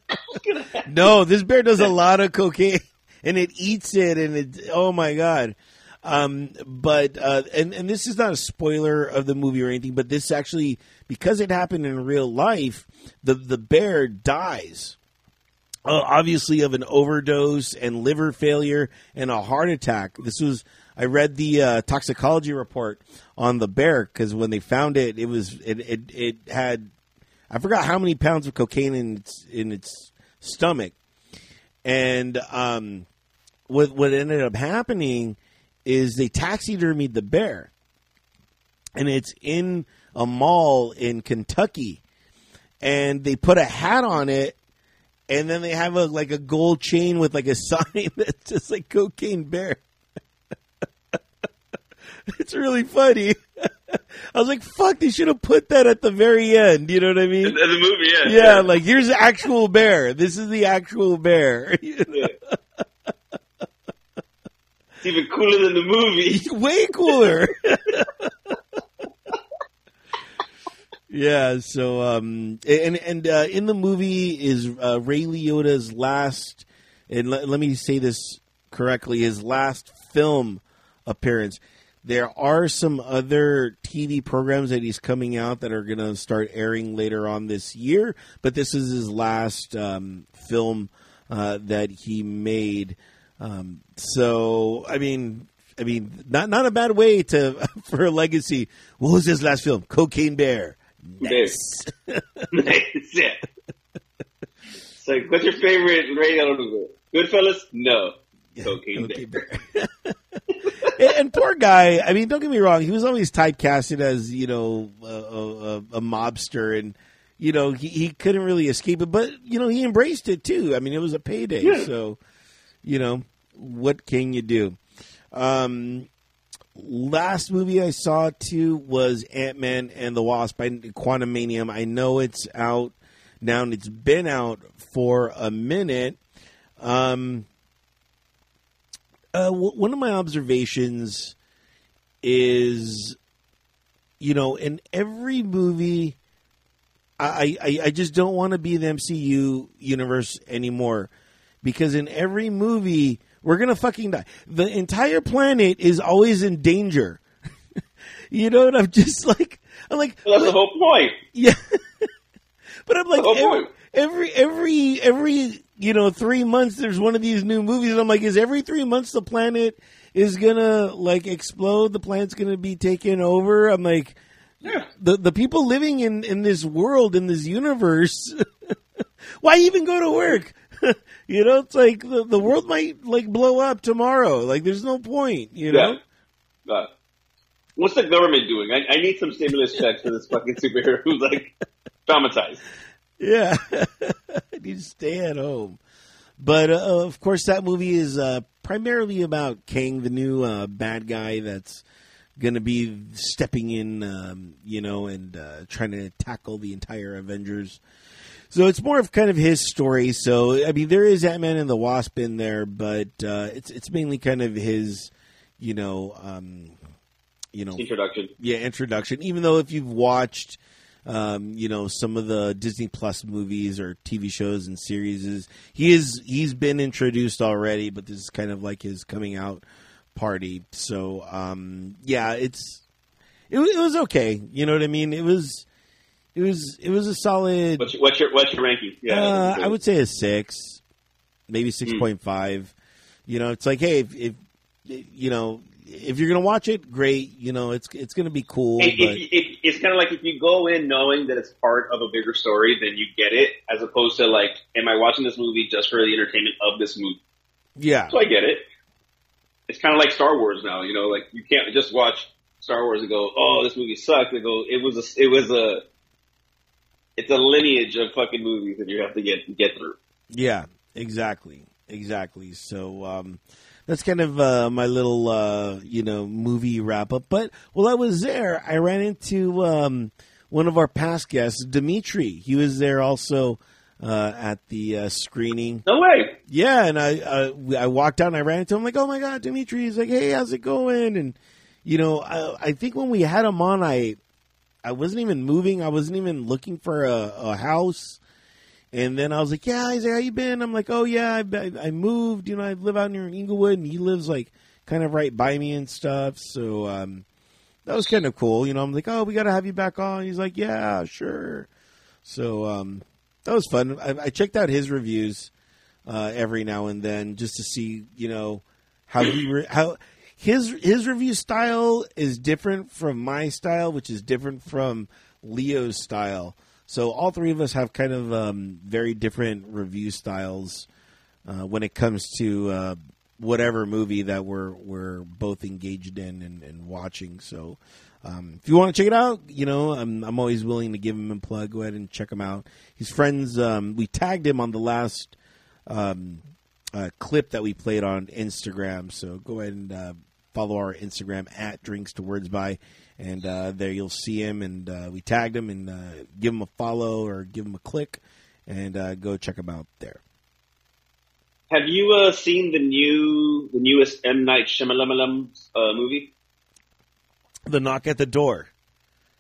[LAUGHS] No, this bear does a lot of cocaine [LAUGHS] and it eats it and it oh my god. Um but uh and and this is not a spoiler of the movie or anything, but this actually because it happened in real life, the the bear dies. Uh, obviously of an overdose and liver failure and a heart attack. This was I read the uh, toxicology report on the bear because when they found it, it was it, it it had I forgot how many pounds of cocaine in its in its stomach, and um, what what ended up happening is they taxidermied the bear, and it's in a mall in Kentucky, and they put a hat on it, and then they have a like a gold chain with like a [LAUGHS] sign that's just like cocaine bear. [LAUGHS] it's really funny. [LAUGHS] I was like, "Fuck!" They should have put that at the very end. You know what I mean? In the movie, yeah. yeah, like here's the actual bear. This is the actual bear. Yeah. It's even cooler than the movie. Way cooler. Yeah. So, um, and and uh, in the movie is uh, Ray Liotta's last, and let, let me say this correctly, his last film appearance. There are some other TV programs that he's coming out that are going to start airing later on this year, but this is his last um, film uh, that he made. Um, so, I mean, I mean, not not a bad way to [LAUGHS] for a legacy. What was his last film? Cocaine Bear. Nice. Nice, [LAUGHS] yeah. It's like, what's your favorite radio? Goodfellas? No. Cocaine bear. Bear. and, and poor guy. I mean, don't get me wrong. He was always typecasted as you know a, a, a mobster, and you know he, he couldn't really escape it. But you know he embraced it too. I mean, it was a payday. Yeah. So you know what can you do? Um, last movie I saw too was Ant Man and the Wasp by Quantumania. I know it's out now, and it's been out for a minute. Um, uh, w- one of my observations is, you know, in every movie, I, I, I just don't want to be the MCU universe anymore because in every movie we're gonna fucking die. The entire planet is always in danger. [LAUGHS] you know, and I'm just like, I'm like, Well, that's the whole point. [LAUGHS] yeah. but I'm like every, every every every you know three months there's one of these new movies. And I'm like, is every three months the planet is gonna like explode? The planet's gonna be taken over? I'm like, Yeah. the the people living in in this world in this universe. [LAUGHS] why even go to work? [LAUGHS] you know, it's like the, the world might like blow up tomorrow. Like, there's no point. You know. Yeah. Uh, what's the government doing? I, I need some stimulus [LAUGHS] checks for this fucking superhero who's like traumatized. Yeah, [LAUGHS] I need to stay at home. But uh, of course, that movie is uh, primarily about Kang, the new uh, bad guy that's going to be stepping in, um, you know, and uh, trying to tackle the entire Avengers. So it's more of kind of his story. So I mean, there is Ant Man and the Wasp in there, but uh, it's it's mainly kind of his, you know, um, you know, introduction. Yeah, introduction. Even though if you've watched, um, you know, some of the Disney Plus movies or TV shows and series, he is he's been introduced already, but this is kind of like his coming out party. So um, yeah, it's it, it was okay. You know what I mean? It was it was it was a solid. What's your what's your, what's your ranking? Yeah, uh, I would say a six, maybe six point mm. five. You know, it's like hey, if, if, you know if you're gonna watch it, great. You know, it's it's gonna be cool. It, but... it, it, it's kind of like if you go in knowing that it's part of a bigger story, then you get it, as opposed to like, am I watching this movie just for the entertainment of this movie? Yeah. So I get it. It's kind of like Star Wars now. You know, like you can't just watch Star Wars and go, "Oh, this movie sucked." They go, "It was a, it was a, it's a lineage of fucking movies that you have to get get through." Yeah, exactly, exactly. So, um, that's kind of uh, my little uh, you know movie wrap up. But while I was there, I ran into um, one of our past guests, Dimitri. He was there also uh, at the uh, screening. No way. Yeah, and I uh, I walked out and I ran into him like, oh my god, Dimitri. He's like, hey, how's it going? And you know, I, I think when we had him on, I I wasn't even moving. I wasn't even looking for a, a house. And then I was like, "Yeah, Isaac, how you been?" I'm like, "Oh yeah, I, I, moved. You know, I live out near Inglewood, and he lives like kind of right by me and stuff." So um, that was kind of cool. You know, I'm like, "Oh, we got to have you back on." He's like, "Yeah, sure." So um, that was fun. I, I checked out his reviews uh, every now and then just to see, you know, how he re- how his his review style is different from my style, which is different from Leo's style. So all three of us have kind of um, very different review styles uh, when it comes to uh, whatever movie that we're we're both engaged in and, and watching. So um, if you want to check it out, you know I'm I'm always willing to give him a plug. Go ahead and check him out. His friends, um, we tagged him on the last um, uh, clip that we played on Instagram. So go ahead and uh, follow our Instagram at Drinks to Words by and uh, there you'll see him. And uh, we tagged him and uh, give him a follow or give him a click, and uh, go check him out there. Have you uh, seen the new, the newest M Night Shyamalan uh, movie? The Knock at the Door.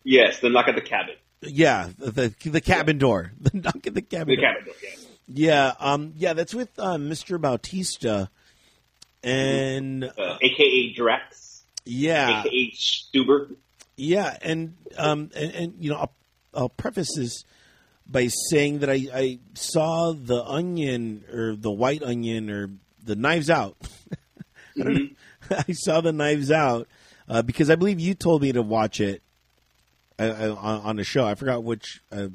Yes, the Knock at the Cabin. Yeah, the the cabin yeah. door. [LAUGHS] The knock at the cabin. The door. cabin door. Yeah. Yeah, um, yeah, that's with Mr. Bautista and AKA Drax. Yeah, AKA Stuber. Yeah, and um, and, and you know, I'll, I'll preface this by saying that I, I saw the onion or the white onion or the knives out. [LAUGHS] mm-hmm. I, [LAUGHS] I saw the knives out uh, because I believe you told me to watch it uh, uh on, on the show. I forgot which. Uh,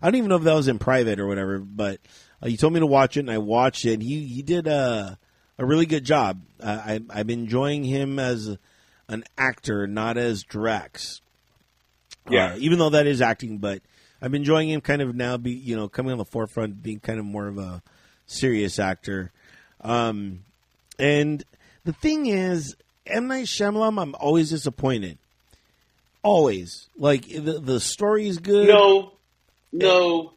I don't even know if that was in private or whatever, but uh, you told me to watch it, and I watched it. he he did a a really good job. I, I'm enjoying him as an actor, not as Drax. Yeah. Uh, even though that is acting, but I'm enjoying him kind of now be you know coming on the forefront, being kind of more of a serious actor. Um, and the thing is, M Night Shyamalan, I'm always disappointed. Always, like the the story is good. No, no,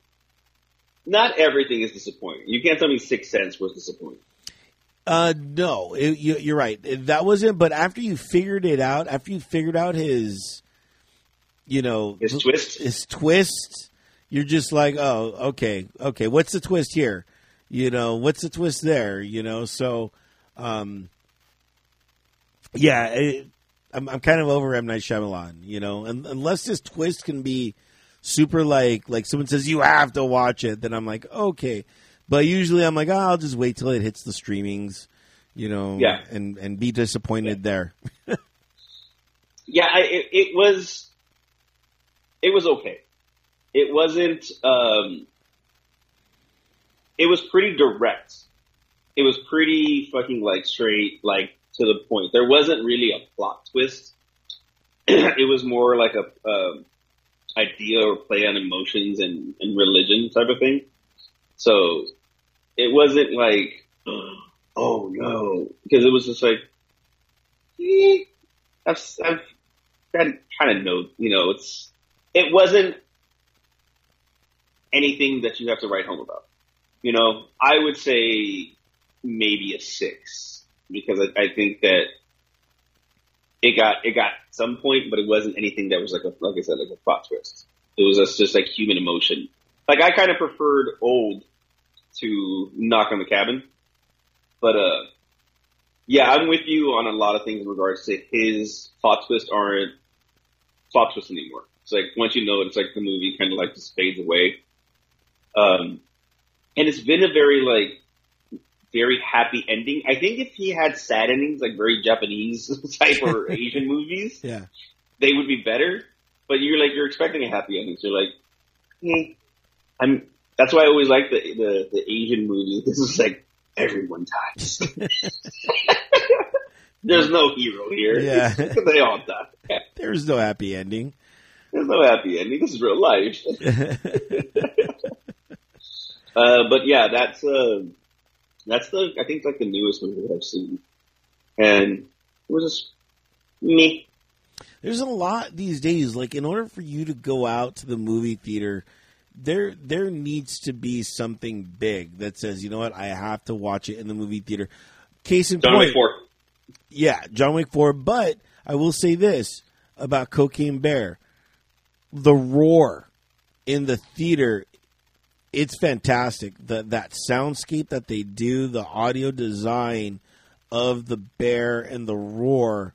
not everything is disappointing. You can't tell me Six Sense was disappointing. Uh, no, it, you, are right. That wasn't. But after you figured it out, after you figured out his, you know, his twist, his twist, you're just like, oh, okay, okay. What's the twist here? You know, what's the twist there? You know, so, um, yeah, it, I'm, I'm kind of over M Night Shyamalan. You know, and, unless this twist can be super like like someone says you have to watch it, then I'm like, okay. But usually I'm like, oh, I'll just wait till it hits the streamings, you know, yeah. and and be disappointed yeah. there. [LAUGHS] yeah, I, it, it, was it was okay. It wasn't. Um, it was pretty direct. It was pretty fucking like straight, like to the point. There wasn't really a plot twist. [CLEARS THROAT] it was more like a um, idea or play on emotions and, and religion type of thing. So it wasn't like, oh no, because it was just like, eh, I've, I've kind of know, you know, it's it wasn't anything that you have to write home about. You know, I would say maybe a six because I, I think that it got it got some point, but it wasn't anything that was like a like I said like a plot twist. It was just, just like human emotion. Like I kind of preferred old to knock on the cabin, but uh, yeah, I'm with you on a lot of things in regards to his plot twists aren't plot twists anymore. It's like once you know it, it's like the movie kind of like just fades away. Um, and it's been a very like very happy ending. I think if he had sad endings, like very Japanese [LAUGHS] type or [LAUGHS] Asian movies, Yeah. they would be better. But you're like you're expecting a happy ending, so you're like, hmm. I'm. That's why I always like the the, the Asian movie. [LAUGHS] This is like everyone dies. [LAUGHS] There's no hero here. Yeah. [LAUGHS] they all die. There's no happy ending. There's no happy ending. This is real life. Uh, but yeah, that's uh, that's the I think like the newest movie that I've seen, and it was just me. There's a lot these days. Like in order for you to go out to the movie theater, there there needs to be something big that says, you know what, I have to watch it in the movie theater. Case in John point, Wick Four. yeah, John Wick Four. But I will say this about Cocaine Bear: the roar in the theater. It's fantastic. The, that soundscape that they do, the audio design of the bear and the roar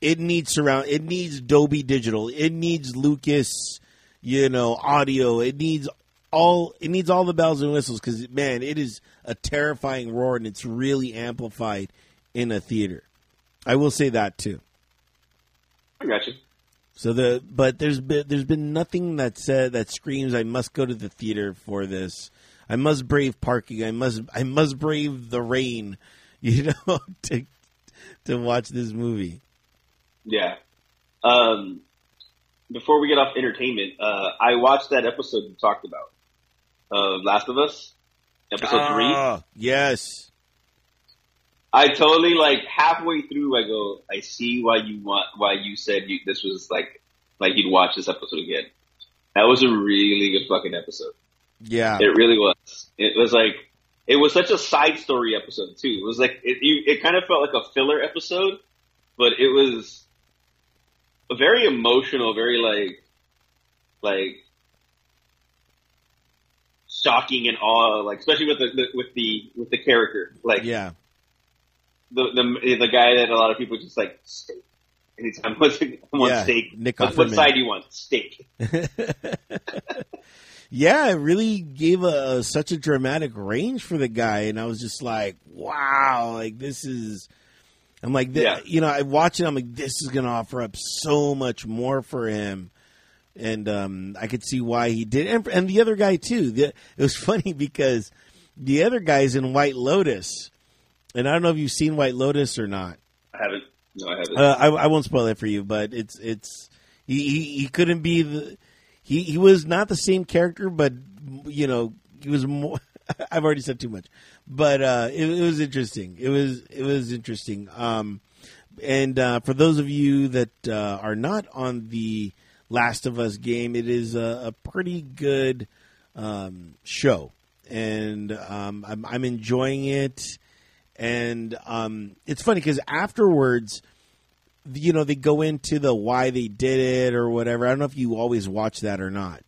it needs surround it needs Dolby Digital. It needs Lucas, you know, audio. It needs all it needs all the bells and whistles cuz man, it is a terrifying roar and it's really amplified in a theater. I will say that too. I got you. So the but there's been there's been nothing that said that screams I must go to the theater for this. I must brave parking. I must I must brave the rain, [LAUGHS] you know, to to watch this movie. Yeah. Um, before we get off entertainment, uh, I watched that episode you talked about of Last of Us, episode three. Ah, Yes. I totally like halfway through. I go, I see why you want, why you said you, this was like, like you'd watch this episode again. That was a really good fucking episode. Yeah. It really was. It was like, it was such a side story episode too. It was like, it, it kind of felt like a filler episode, but it was a very emotional, very like, like, shocking and awe, like, especially with the, the with the, with the character. Like, Yeah. the the the guy that a lot of people just like steak. Anytime I want, Yeah, steak. Nick what, what side do you want? Steak. [LAUGHS] yeah, it really gave a, such a dramatic range for the guy, and I was just like, wow, like this is. I'm like, th- Yeah. you know, I watch it. I'm like, this is going to offer up so much more for him, and um, I could see why he did. And, and the other guy too. The, it was [LAUGHS] funny because the other guy's in White Lotus, and I don't know if you've seen White Lotus or not. I haven't. No, I haven't. Uh, I, I won't spoil it for you, but it's it's he, he, he couldn't be the he he was not the same character, but you know he was more. [LAUGHS] [LAUGHS] I've already said too much, but uh, it, it was interesting. It was it was interesting. Um, and uh, for those of you that uh, are not on the Last of Us game, it is a, a pretty good um, show, and um, I'm, I'm enjoying it. And um, it's funny because afterwards, you know, they go into the why they did it or whatever. I don't know if you always watch that or not.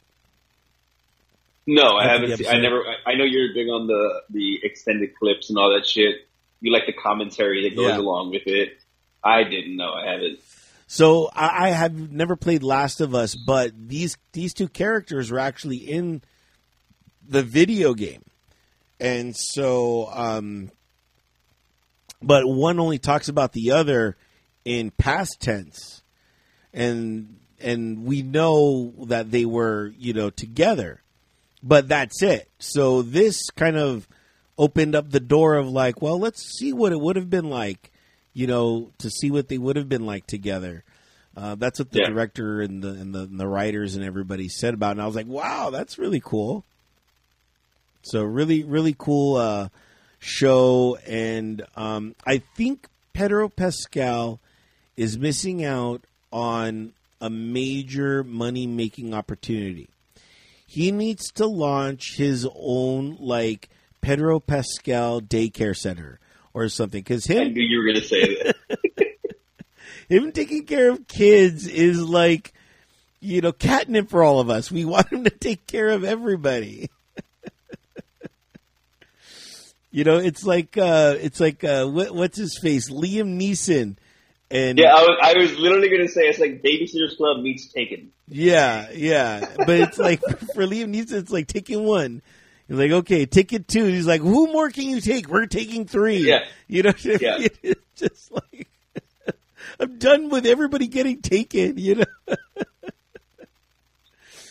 No, I haven't. Seen, I never. I, know you're big on the the extended clips and all that shit. You like the commentary that goes Yeah. along with it. I didn't know. I haven't. So I, I have never played Last of Us, but these these two characters were actually in the video game, and so, um, but one only talks about the other in past tense, and and we know that they were you know together, but that's it. So this kind of opened up the door of like, well, let's see what it would have been like, you know, to see what they would have been like together. Uh, that's what the Yeah. director and the, and the and the writers and everybody said about, it. and I was like, wow, that's really cool. So really, really cool uh, show, and um, I think Pedro Pascal is missing out on a major money making opportunity. He needs to launch his own like Pedro Pascal daycare center or something because him, I knew you were going to say that. [LAUGHS] him taking care of kids is like you know catnip for all of us. We want him to take care of everybody. [LAUGHS] you know, it's like uh it's like uh what, what's his face? Liam Neeson and yeah, I was, I was literally going to say it's like Babysitter's Club meets Taken. Yeah, yeah. But it's like [LAUGHS] for Liam Neeson, it's like taking one. He's like, okay, ticket two. He's like, who more can you take? We're taking three. Yeah. You know, Yeah. [LAUGHS] it's just like [LAUGHS] I'm done with everybody getting taken. You know,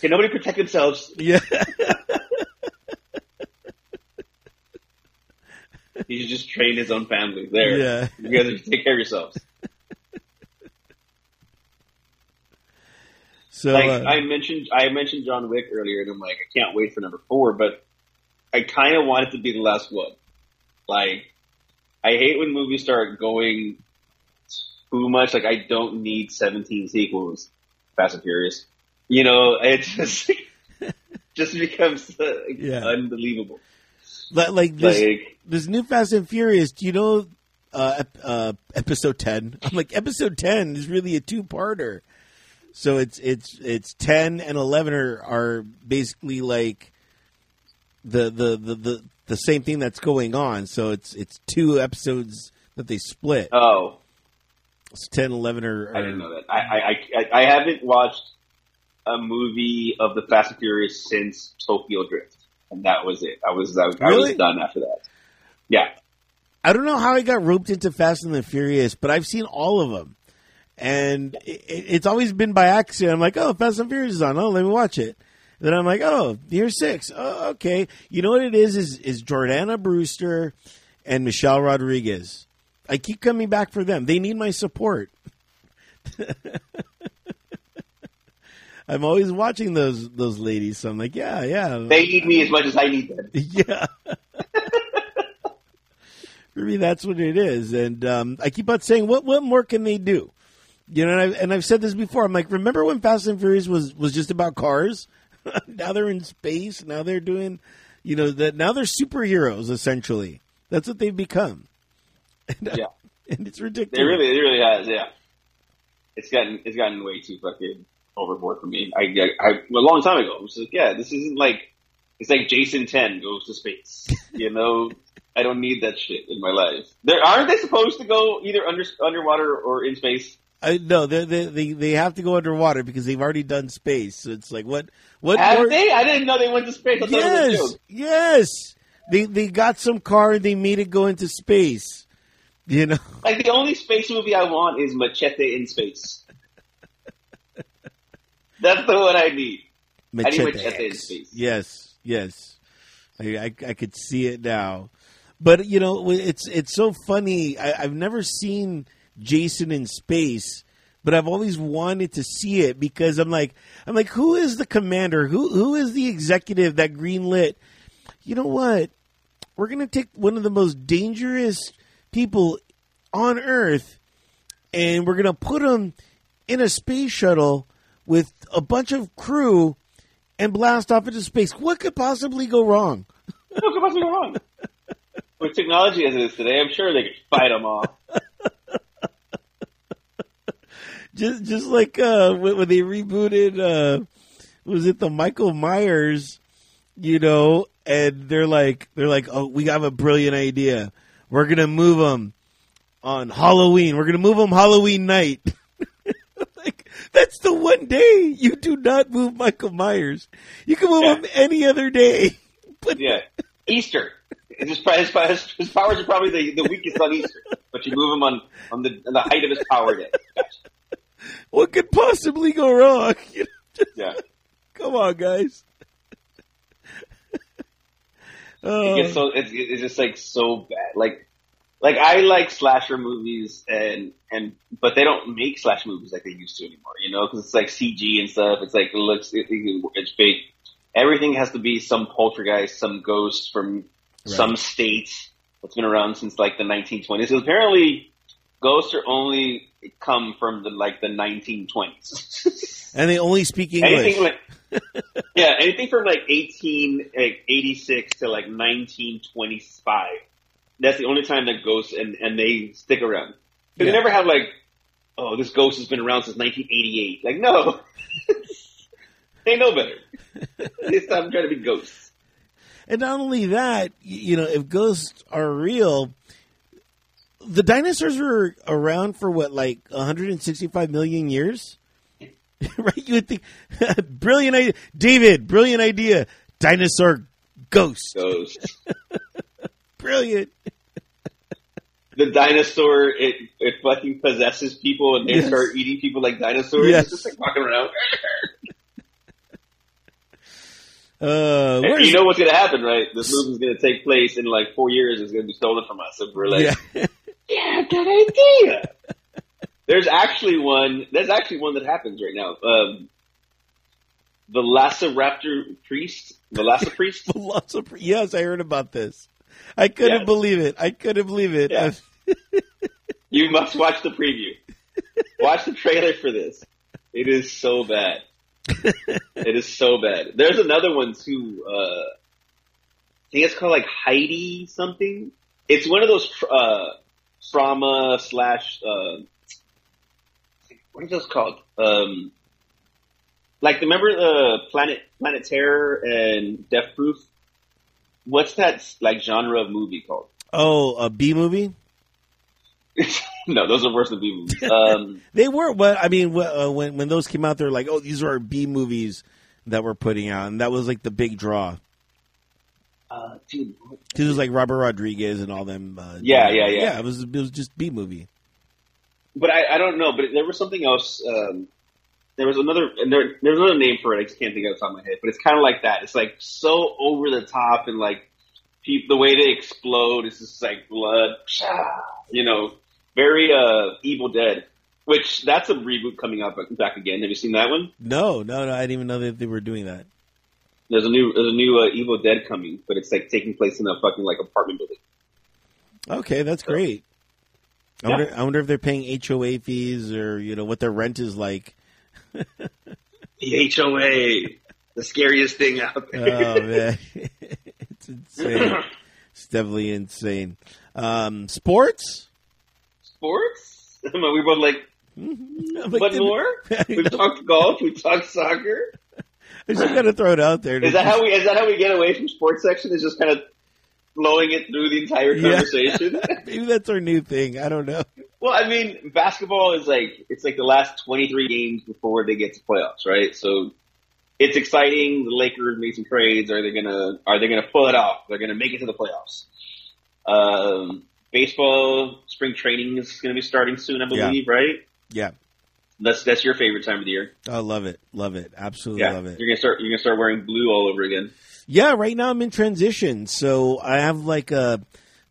Can nobody protect themselves? yeah, He should just train his own family. There. Yeah. You guys take care of yourselves. So like uh, I mentioned, I mentioned John Wick earlier, and I'm like, I can't wait for number four, but I kind of want it to be the last one. Like, I hate when movies start going too much. Like, I don't need 17 sequels. Fast and Furious, you know, it just [LAUGHS] just becomes uh, Yeah. unbelievable. li- like this Like, this new Fast and Furious. Do you know uh, uh, episode ten? I'm like episode ten is really a two parter. So it's it's it's ten and eleven are are basically like the the, the the the same thing that's going on. So it's it's two episodes that they split. oh, It's 10, 11 are, I didn't know that. I, I, I, I haven't watched a movie of the Fast and Furious since Tokyo Drift, and that was it. I was I, was- I was done after that. Yeah, I don't know how I got roped into Fast and the Furious, but I've seen all of them, and it, it's always been by accident. I'm like, oh, Fast and Furious is on. Oh, let me watch it. Then I'm like, oh, here's six. Oh, okay. You know what it is? Is is Jordana Brewster and Michelle Rodriguez. I keep coming back for them. They need my support. [LAUGHS] I'm always watching those those ladies, so I'm like, yeah, yeah. they need me as much as I need them. [LAUGHS] Yeah. [LAUGHS] For me, that's what it is, and um, I keep on saying, what what more can they do? You know, and I've, and I've said this before. I'm like, remember when Fast and Furious was was just about cars? [LAUGHS] now they're in space. Now they're doing, you know, that now they're superheroes essentially. That's what they've become. [LAUGHS] And, uh, Yeah. and it's ridiculous. It really, it really has. Yeah, it's gotten it's gotten way too fucking overboard for me. I, I, I a long time ago. I was like, yeah, this isn't like it's like Jason Ten goes to space. [LAUGHS] You know, I don't need that shit in my life. There aren't they supposed to go either under underwater or in space? I, no, they, they they have to go underwater because they've already done space. So it's like, what what Have more? they? I didn't know they went to space. I thought it was Yes, yes. They they got some car and they made it go into space. You know, [LAUGHS] Like the only space movie I want is Machete in space. [LAUGHS] That's the one I need. I need Machete in space. Yes, yes. I, I I could see it now, but you know, it's it's so funny. I, I've never seen Jason in space, but I've always wanted to see it because I'm like I'm like, who is the commander? Who who is the executive that greenlit? You know what? We're gonna take one of the most dangerous people on Earth, and we're gonna put him in a space shuttle with a bunch of crew and blast off into space. What could possibly go wrong? What could possibly go wrong? [LAUGHS] With technology as it is today, I'm sure they could fight them off. [LAUGHS] Just just like uh, when, when they rebooted, uh, was it the Michael Myers? You know, and they're like they're like, oh, we have a brilliant idea. We're gonna move them on Halloween. We're gonna move them Halloween night. [LAUGHS] like that's the one day you do not move Michael Myers. You can move Yeah. him any other day. [LAUGHS] But Yeah, Easter. His, his, his, his powers are probably the, the weakest on Easter, but you move him on on the on the height of his power day. Gotcha. What could possibly go wrong? [LAUGHS] You know, just- Yeah, come on, guys. [LAUGHS] it Oh, gets so it's, it's just like so bad. Like like I like slasher movies and and but they don't make slash movies like they used to anymore. You know, because it's like CG and stuff. It's like it looks it, it- it's fake. Everything has to be some poltergeist, some ghost from some state that's been around since like the 1920s. 'Cause apparently, ghosts are only come from the like the 1920s. [LAUGHS] and they only speak English. anything like [LAUGHS] yeah, anything from like 1886 to like 1925. That's the only time that ghosts and and they stick around. They never have like, oh, this ghost has been around since 1988. Like, no, [LAUGHS] they know better. They stop trying to be ghosts. And not only that, you know, if ghosts are real, the dinosaurs were around for what, like 165 million years? [LAUGHS] right? You would think, [LAUGHS] brilliant idea. David, brilliant idea. Dinosaur ghost. Ghosts. [LAUGHS] Brilliant. the dinosaur it it fucking possesses people and they Yes. start eating people like dinosaurs. Yes. It's just like walking around. Uh, you know what's gonna happen, right? This movie's gonna take place in like four years. It's gonna be stolen from us. And we're like, yeah. Yeah, good idea. [LAUGHS] there's actually one. There's actually one that happens right now. Um, the Velociraptor priest. The Velociraptor [LAUGHS] priest. Lots of, yes, I heard about this. I couldn't Yeah. believe it. I couldn't believe it. Yeah. [LAUGHS] You must watch the preview. Watch the trailer for this. It is so bad. it is so bad. There's another one too. Uh, I think it's called like Heidi something. It's one of those uh, trauma slash. Uh, what are those called? Um, like remember uh, Planet Planet Terror and Death Proof. What's that like genre of movie called? oh, a B movie? [LAUGHS] no, those are worse than B movies. Um, [LAUGHS] They were, but I mean, uh, when when those came out, they're like, "Oh, these are our B movies that we're putting out," and that was like the big draw uh, dude, because it was like Robert Rodriguez and all them. Uh, Yeah, yeah, yeah. Yeah, it was it was just B movie. but I, I don't know. But there was something else. Um, there was another. and There, there's another name for it. I just can't think of it the top of my head. But it's kind of like that. It's like so over the top and like the way they explode is just like blood. [SNIFFS] You know, very uh, Evil Dead. Which that's a reboot coming up back again. Have you seen that one? No, no, no. I didn't even know that they were doing that. There's a new there's a new uh, Evil Dead coming, but it's like taking place in a fucking like apartment building. Okay, that's great. I Yeah. wonder, I wonder if they're paying HOA fees or you know what their rent is like. The HOA, the scariest thing out there. Oh man, [LAUGHS] it's insane. It's definitely insane. Um, sports. Sports? [LAUGHS] we both like [LAUGHS] I'm What like, more? We've talked golf. We've talked soccer. I just got to throw it out there. Is that how we? Is that how we get away from sports section? Is just kind of flowing it through the entire Yeah. conversation? [LAUGHS] Maybe that's our new thing. I don't know. well, I mean, basketball is like it's like the last twenty three games before they get to playoffs, right? So it's exciting. The Lakers made some trades. Are they gonna? Are they gonna pull it off? They're gonna make it to the playoffs. Um, baseball spring training is going to be starting soon, I Yeah. believe, right? Yeah, That's that's your favorite time of the year. I love it. Love it. Absolutely Yeah, love it. you're gonna start. You're gonna start wearing blue all over again. Yeah, right now I'm in transition, so I have like a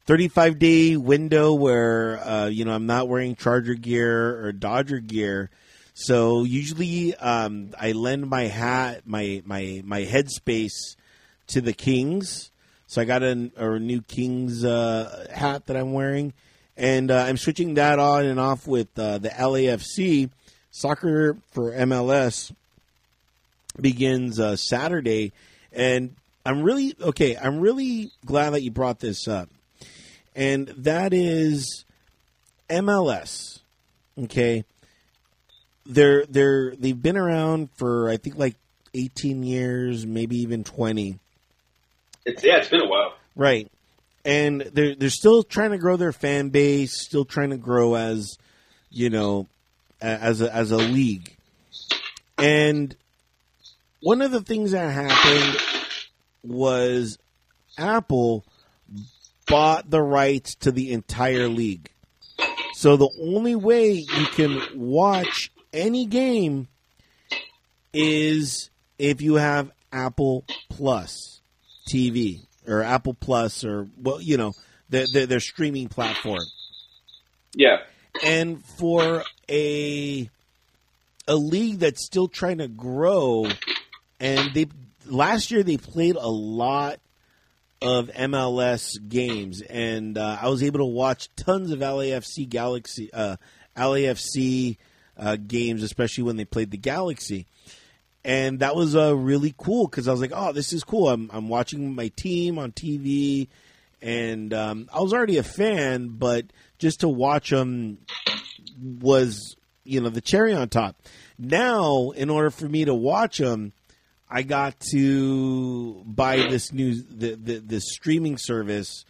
35 day window where uh, you know I'm not wearing Charger gear or Dodger gear. So usually um, I lend my hat, my my my headspace to the Kings. So I got a, a new Kings uh, hat that I'm wearing, and uh, I'm switching that on and off with uh, the LAFC soccer for MLS begins uh, Saturday, and I'm really okay. I'm really glad that you brought this up, and that is MLS. Okay, they're they're they've been around for I think like 18 years, maybe even 20. It's yeah, it's been a while. Right. And they're they're still trying to grow their fan base, still trying to grow as you know as a, as a league. And one of the things that happened was Apple bought the rights to the entire league. So the only way you can watch any game is if you have Apple Plus TV or Apple Plus or well, you know, their their, their streaming platform. Yeah, And for a a league that's still trying to grow, and they last year they played a lot of MLS games, and uh, I was able to watch tons of LAFC Galaxy uh, LAFC uh, games, especially when they played the Galaxy. And that was uh, really cool because I was like, "Oh, this is cool." I'm I'm watching my team on TV, and um, I was already a fan, but just to watch them was, you know, the cherry on top. Now, in order for me to watch them, I got to buy this new the, the this streaming service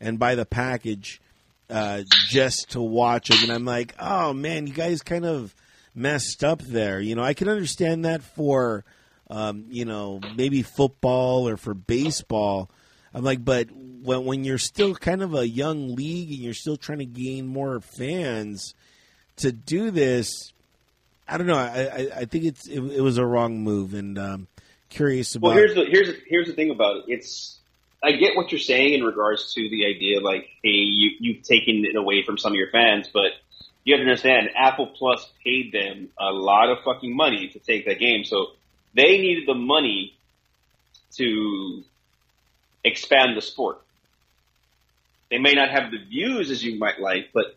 and buy the package uh, just to watch them. And I'm like, oh man, you guys kind of messed up there. You know, I can understand that for um, you know maybe football or for baseball. I'm like, but when when you're still kind of a young league and you're still trying to gain more fans to do this, I don't know. I I, I think it's it, it, was a wrong move, and um, curious about. Well, here's the here's here's the thing about it. It's I get what you're saying in regards to the idea, like, hey, you you've taken it away from some of your fans, but you have to understand, Apple Plus paid them a lot of fucking money to take that game, so they needed the money to expand the sport. They may not have the views as you might like, but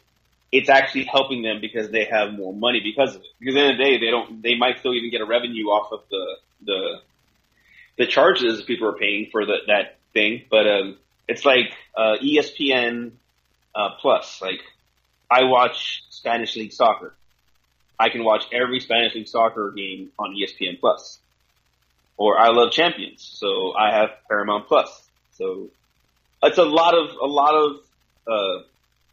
it's actually helping them because they have more money because of it. Because at the end of the day, they don't, they might still even get a revenue off of the, the, the charges people are paying for the, that thing. But, um, it's like, uh, ESPN, uh, plus, like, I watch Spanish League soccer. I can watch every Spanish League soccer game on ESPN plus. Or I love champions, so I have Paramount plus. So it's a lot of, a lot of, uh,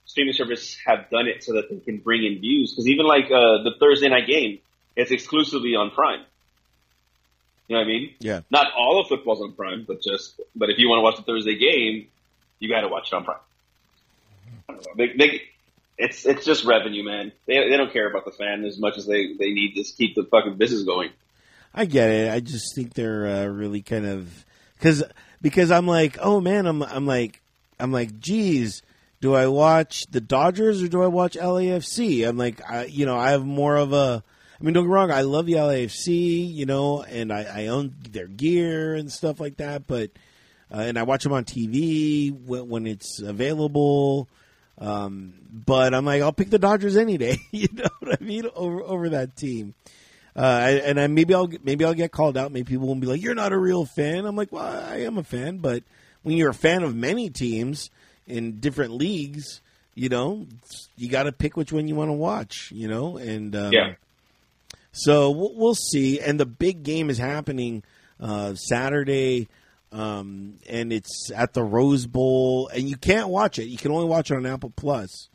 streaming service have done it so that they can bring in views. Because even like uh, the Thursday night game, it's exclusively on Prime. You know what I mean? Yeah. Not all of football's on Prime, but just but if you want to watch the Thursday game, you got to watch it on Prime. They, they, it's it's just revenue, man. They they don't care about the fan as much as they they need to keep the fucking business going. I get it. I just think they're uh, really kind of because because I'm like, oh man, I'm I'm like I'm like, geez do I watch the Dodgers or do I watch LAFC? I'm like, I, you know, I have more of a. I mean, don't get wrong, I love the LAFC, you know, and I, I own their gear and stuff like that. But uh, and I watch them on TV when, when it's available. Um, but I'm like, I'll pick the Dodgers any day. [LAUGHS] you know what I mean? Over over that team. Uh, and I, maybe I'll maybe I'll get called out. Maybe people will be like, "You're not a real fan." I'm like, "Well, I am a fan, but when you're a fan of many teams, in different leagues, you know, you got to pick which one you want to watch, you know, and um, yeah. So we'll, we'll, see. And the big game is happening uh, Saturday, um, and it's at the Rose Bowl, and you can't watch it. You can only watch it on Apple Plus.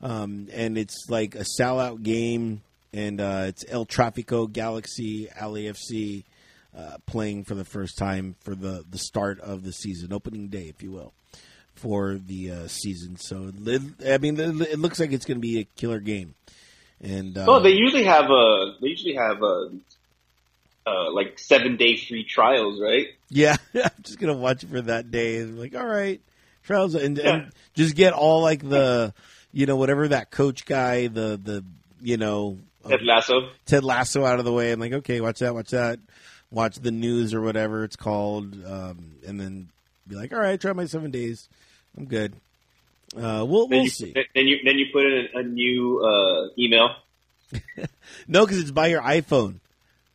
Um, and it's like a sellout game, and uh, it's El Trafico Galaxy LAFC uh, playing for the first time for the the start of the season, opening day, if you will for the uh, season. So I mean, it looks like it's going to be a killer game. And uh, oh, they usually have a they usually have a uh, like seven day free trials, right? Yeah, [LAUGHS] I'm just gonna watch it for that day. And like, all right, trials, and, yeah. and just get all like the you know whatever that coach guy, the the you know Ted Lasso, Ted Lasso out of the way. I'm like, okay, watch that, watch that, watch the news or whatever it's called, um, and then be like, all right, try my seven days. I'm good. Uh, we'll then we'll you, see. Then you then you put in a, a new uh, email. [LAUGHS] no, because it's by your iPhone.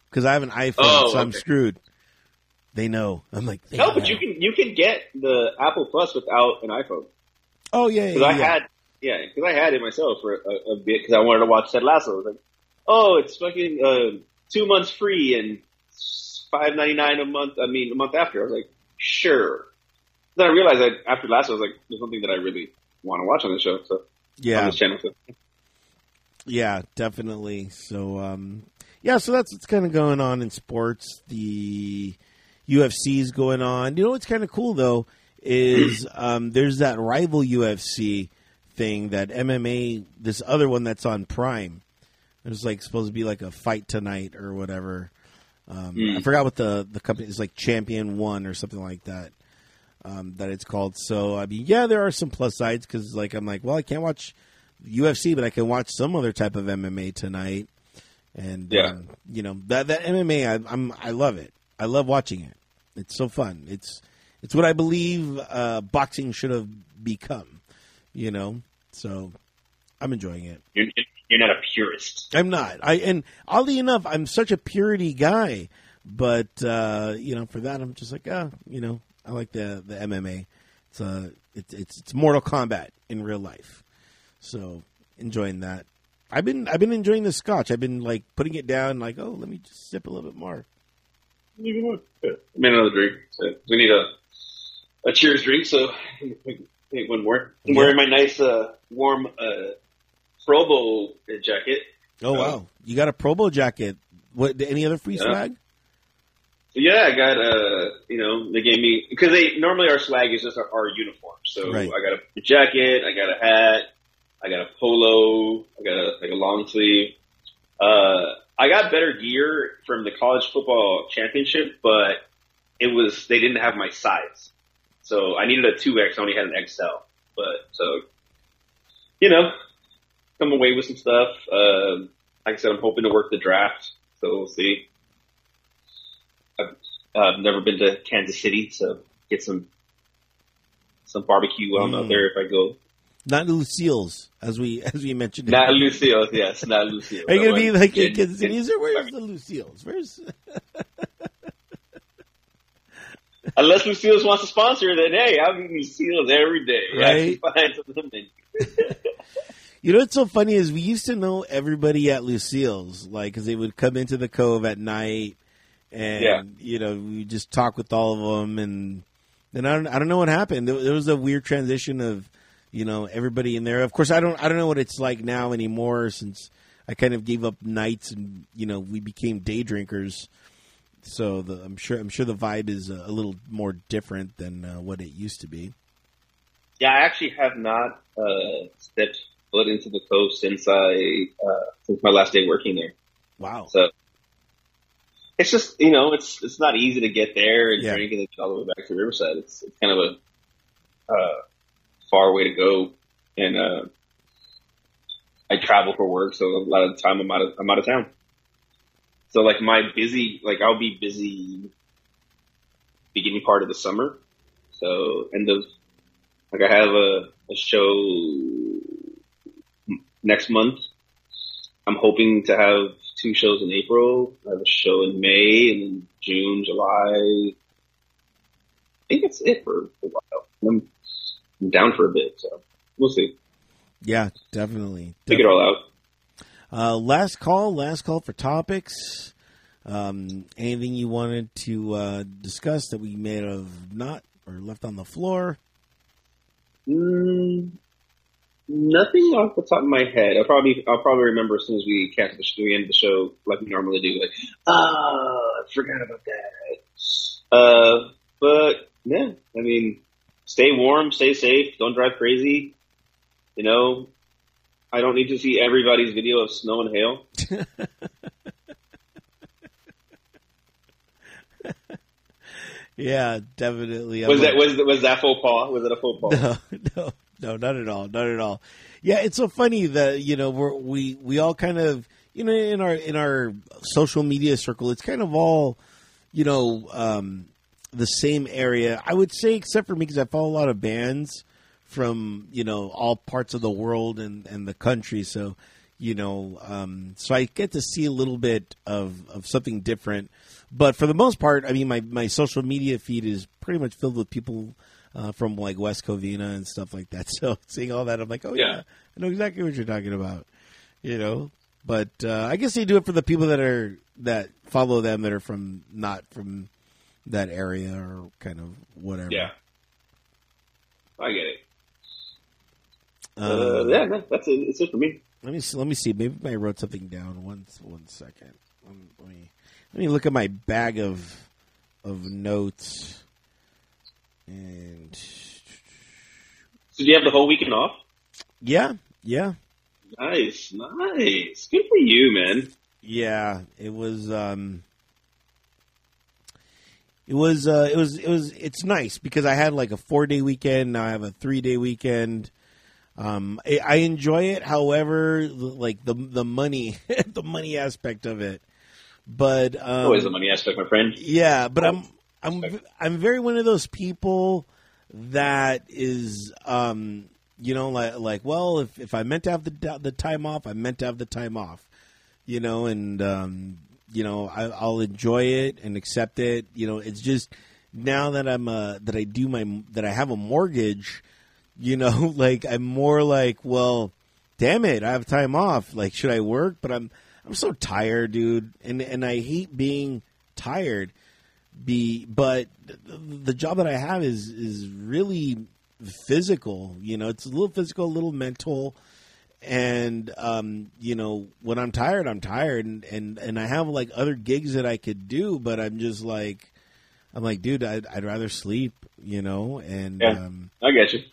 Because I have an iPhone, oh, so okay. I'm screwed. They know. I'm like no, know. but you can you can get the Apple Plus without an iPhone. Oh yeah, Because yeah, I yeah. had yeah, because I had it myself for a, a bit because I wanted to watch Ted Lasso. I was like, oh, it's fucking uh, two months free and five ninety nine a month. I mean, a month after. I was like, sure. Then I realized that after last, I was like, there's something that I really want to watch on the show. So on yeah, this channel. So. yeah, definitely. So um, yeah, so that's what's kind of going on in sports. The UFC's going on. You know what's kind of cool though is [CLEARS THROAT] um, there's that rival UFC thing that MMA. This other one that's on Prime. There's like supposed to be like a fight tonight or whatever. Um, Mm. I forgot what the the company is like, Champion One or something like that. Um, that it's called. So I mean, yeah, there are some plus sides because like I'm like, well, I can't watch UFC, but I can watch some other type of MMA tonight. And Yeah. um, you know that that MMA, I, I'm I love it. I love watching it. It's so fun. It's it's what I believe uh, boxing should have become. You know, so I'm enjoying it. You're, you're not a purist. I'm not. I and oddly enough, I'm such a purity guy, but uh, you know, for that, I'm just like, ah, you know, I like the the MMA. It's uh, it's it's, it's Mortal Kombat in real life, so enjoying that. I've been I've been enjoying the scotch. I've been like putting it down, like, oh, let me just sip a little bit more. Need one. Good. I made another drink. So we need a a cheers drink. So [LAUGHS] take one more. I'm Yeah. wearing my nice uh, warm uh, Pro Bowl jacket. Oh Uh, wow, you got a Pro Bowl jacket. What? Any other free Yeah. swag? Yeah, I got uh, you know, they gave me because they normally our swag is just our, our uniform. So Right. I got a jacket, I got a hat, I got a polo, I got a like a long sleeve. Uh, I got better gear from the college football championship, but it was they didn't have my size, so I needed a two X. I only had an XL, but so you know, come away with some stuff. Uh, like I said, I'm hoping to work the draft, so we'll see. I've, I've never been to Kansas City, so get some some barbecue while I'm out Mm. there if I go. Not Lucille's, as we [LAUGHS] as we mentioned. Not Lucille's, yes, not Lucille's. Are you gonna be like in Kansas City? Is there, where's the Lucille's? Where's [LAUGHS] Unless Lucille's wants to sponsor, then hey, I'll be Lucille's every day. Right. I can find something. [LAUGHS] You know what's so funny is we used to know everybody at Lucille's, like, because they would come into the Cove at night, and Yeah. you know we just talk with all of them, and then I don't, I don't know what happened. There, there was a weird transition of, you know, everybody in there. Of course, I don't, I don't know what it's like now anymore since I kind of gave up nights, and you know we became day drinkers. So the, I'm sure, I'm sure the vibe is a, a little more different than uh, what it used to be. Yeah, I actually have not uh, stepped foot into the Cove since I uh, since my last day working there. Wow. So it's just you know it's it's not easy to get there and Yeah. drink and then all the way back to Riverside. It's, it's kind of a uh, far way to go, and uh, I travel for work, so a lot of the time I'm out of I'm out of town. So like my busy like I'll be busy beginning part of the summer. So end of like I have a, a show next month I'm hoping to have two shows in April. I have a show in May and then June, July. I think that's it for a while. I'm, I'm down for a bit, so we'll see. Yeah, definitely. Take it all out. Uh, last call, last call for topics. Um, anything you wanted to uh, discuss that we may have not or left on the floor? Mm, nothing off the top of my head. I'll probably I'll probably remember as soon as we catch the, we end the show like we normally do. Like, ah, I forgot about that. Uh, but yeah, I mean, stay warm, stay safe, don't drive crazy. You know, I don't need to see everybody's video of snow and hail. [LAUGHS] Yeah, definitely. Was I'm that like- was was that faux pas? Was it a faux pas? [LAUGHS] no, no, no, not at all, not at all. Yeah, it's so funny that you know we're, we we all kind of you know in our in our social media circle, it's kind of all you know um, the same area. I would say, except for me, because I follow a lot of bands from you know all parts of the world and and the country. So you know, um, so I get to see a little bit of of something different. But for the most part, I mean, my my social media feed is pretty much filled with people uh, from like West Covina and stuff like that. [LAUGHS] So seeing all that, I'm like, oh yeah, Yeah. I know exactly what you're talking about. You know, but uh, I guess they do it for the people that are that follow them that are from not from that area or kind of whatever. Yeah, I get it. Uh, Uh, yeah, no, that's it. It's it for me. Let me see, let me see. Maybe I wrote something down. One one second. Um, Let me let me look at my bag of of notes. And So do you have the whole weekend off? yeah, yeah, Nice, nice. Good for you, man. yeah. It was um, it was uh, it was it was it's nice because I had like a four day weekend. Now I have a three day weekend. Um, I, I enjoy it. However, like the the money, [LAUGHS] the money aspect of it. But um, Always the money aspect, my friend. Yeah, but I'm I'm I'm very one of those people that is um you know, like like well, if if I meant to have the the time off, I meant to have the time off, you know, and um, you know, I, I'll enjoy it and accept it. You know, it's just now that I'm uh that I do my that I have a mortgage, you know, [LAUGHS] like I'm more like, well, damn it, I have time off. Like, should I work? But I'm I'm so tired, dude, and and I hate being tired. Be but the job that I have is is really physical. You know, it's a little physical, a little mental, and um, you know, when I'm tired, I'm tired, and and and I have like other gigs that I could do, but I'm just like, I'm like, dude, I'd, I'd rather sleep, you know, and Yeah. um, I get you.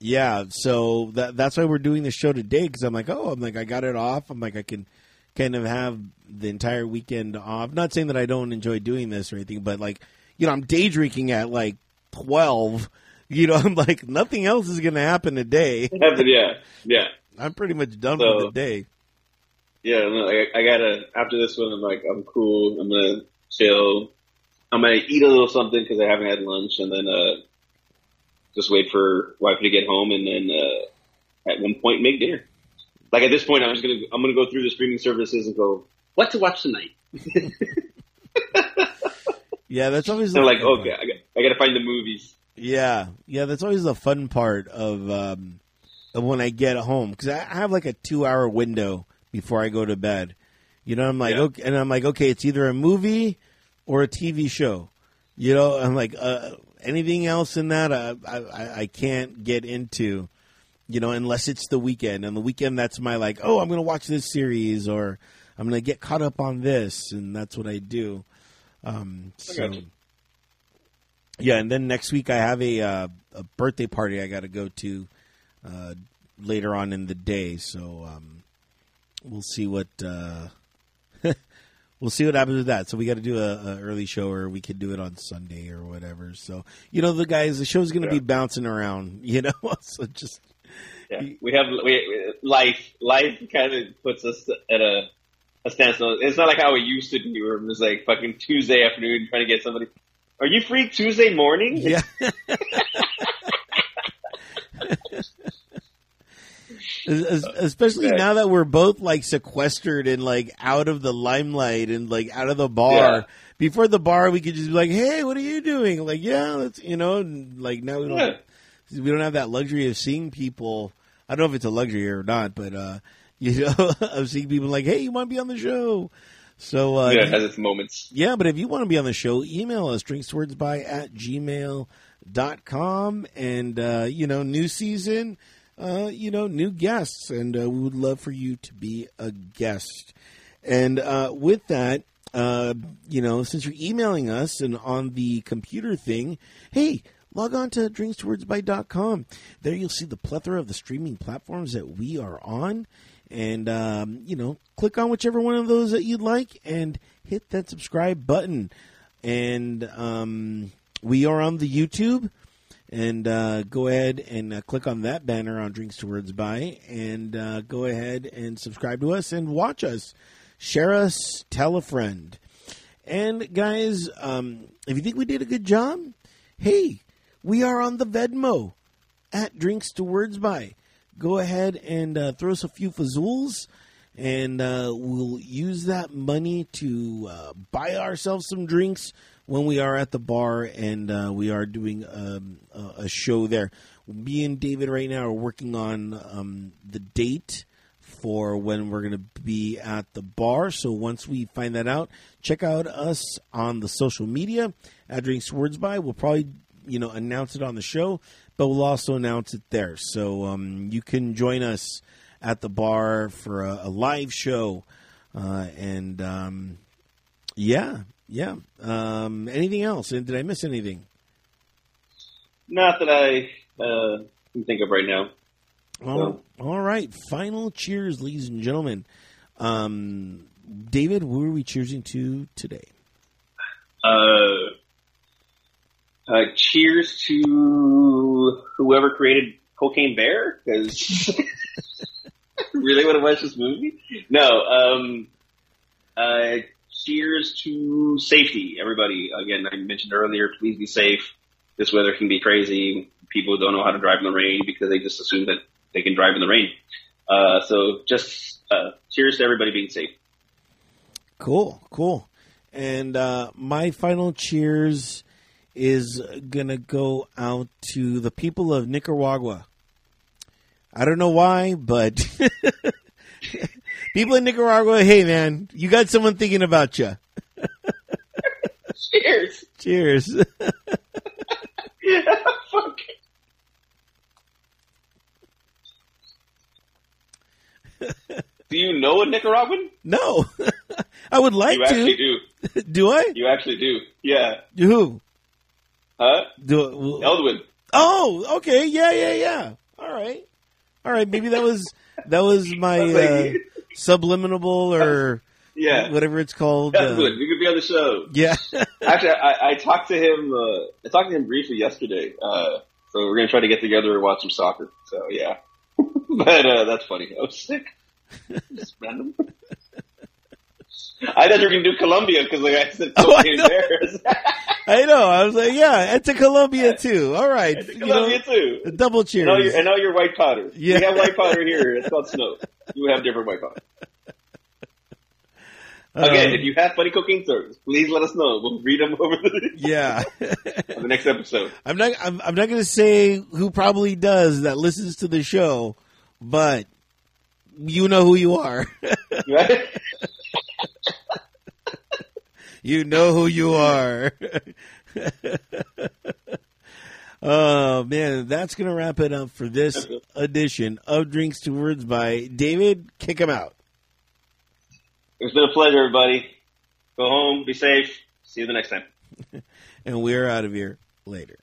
yeah, so that that's why we're doing the show today because I'm like, oh, I'm like, I got it off. I'm like, I can kind of have the entire weekend off. Not saying that I don't enjoy doing this or anything, but like, you know, I'm day drinking at like twelve. You know, [LAUGHS] I'm like, nothing else is going to happen today. [LAUGHS] Yeah, yeah, I'm pretty much done So- for the day. yeah. No, I, I gotta after this one. I'm like, I'm cool. I'm gonna chill. I'm gonna eat a little something because I haven't had lunch, and then uh, just wait for wife to get home, and then uh, at one point make dinner. Like at this point, I'm just gonna I'm gonna go through the streaming services and go, what to watch tonight? [LAUGHS] Yeah, that's always [LAUGHS] So the like, fun okay. I got, I gotta find the movies. Yeah, yeah, that's always the fun part of, um, of when I get home because I I have like a two hour window before I go to bed. You know, I'm like, Yeah. okay, and I'm like, okay, it's either a movie or a TV show. You know, I'm like, uh, anything else in that, I, I I can't get into. You know, unless it's the weekend, and the weekend that's my like, oh, I'm gonna watch this series or I'm gonna get caught up on this, and that's what I do. Um, so. gotcha. Yeah, and then next week I have a uh, a birthday party I got to go to uh, later on in the day. So um, we'll see what uh, [LAUGHS] we'll see what happens with that. So we got to do a, a early show, or we could do it on Sunday or whatever. So you know, the guys, the show's going to Yeah. be bouncing around. [LAUGHS] You know, so just Yeah, we have we, life. Life kind of puts us at a a standstill. It's not like how it used to be, where it was like fucking Tuesday afternoon trying to get somebody. Are you free Tuesday morning? yeah. [LAUGHS] Es- es- Especially Okay. now that we're both like sequestered and like out of the limelight and like out of the bar. Yeah. Before the bar, we could just be like, "Hey, what are you doing?" Like, yeah, let's you know. And like now we don't Yeah. we don't have that luxury of seeing people. I don't know if it's a luxury or not, but uh, [LAUGHS] you know, I've seen people like, "Hey, you want to be on the show?" So uh, yeah, it has its moments. yeah, but if you want to be on the show, email us drinkswordsby at gmail.com. And, uh, you know, new season, uh, you know, new guests. And uh, we would love for you to be a guest. And uh, with that, uh, you know, since you're emailing us and on the computer thing, hey, log on to drinkswordsby.com. There you'll see the plethora of the streaming platforms that we are on. And, um, you know, click on whichever one of those that you'd like and hit that subscribe button. And um, we are on the YouTube. And uh, go ahead and uh, click on that banner on Drinks By and uh, go ahead and subscribe to us and watch us. Share us, tell a friend. And guys, um, if you think we did a good job, hey, we are on the Venmo at Drinks to Words By. Go ahead and uh, throw us a few fazools, and uh, we'll use that money to uh, buy ourselves some drinks when we are at the bar and uh, we are doing um, a, show there. Me and David right now are working on um, the date for when we're going to be at the bar. So once we find that out, check out us on the social media at Drinks Words By. We'll probably you know announce it on the show, but we'll also announce it there. So um, you can join us at the bar for a, a live show, uh, and um, yeah, yeah. Um, anything else? Did I miss anything? Not that I uh, can think of right now. All, all right. Final cheers, ladies and gentlemen. Um, David, who are we cheersing to today? Uh, uh, cheers to whoever created Cocaine Bear, because [LAUGHS] really want to watch this movie. No, um, uh, cheers to safety, everybody. Again, I mentioned earlier, please be safe. This weather can be crazy. people don't know how to drive in the rain because they just assume that they can drive in the rain. Uh, so just uh, cheers to everybody being safe. Cool, cool. And uh, my final cheers is gonna go out to the people of Nicaragua. I don't know why, but [LAUGHS] people in Nicaragua, hey man, you got someone thinking about you. Cheers. Cheers. yeah, [LAUGHS] Fuck. Do you know a Nicaraguan? no, [LAUGHS] I would like You actually to. do. Do I? You actually do. Yeah. Who? Huh? Do Eldwin. Oh, okay, yeah, yeah, yeah. All right, all right. Maybe that was that was [LAUGHS] my uh, subliminal or yeah. whatever it's called. That's uh. You could be on the show. Yeah. [LAUGHS] Actually, I, I talked to him. Uh, I talked to him briefly yesterday. Uh, so we're gonna try to get together and watch some soccer. So yeah, [LAUGHS] but uh, that's funny. I was sick. Just random. I thought you were gonna do Colombia because like I said, [LAUGHS] Oh, I know. bears. [LAUGHS] I know. I was like, yeah, it's a Colombia too. All right, It's you Colombia know, too. double cheers. And all your and all your white powder. Yeah. We have white powder here. [LAUGHS] It's called snow. You have different white powder. Again, Um, if you have funny cooking stories, please let us know. We'll read them over the, yeah, the next episode. I'm not. I'm, I'm not going to say who probably does that listens to the show, but you know who you are. Right? You know who you are. [LAUGHS] oh man, that's going to wrap it up for this edition of Drinks to Words by David. Kick him out. It's been a pleasure, everybody. Go home, be safe. See you the next time. [LAUGHS] and we're out of here later.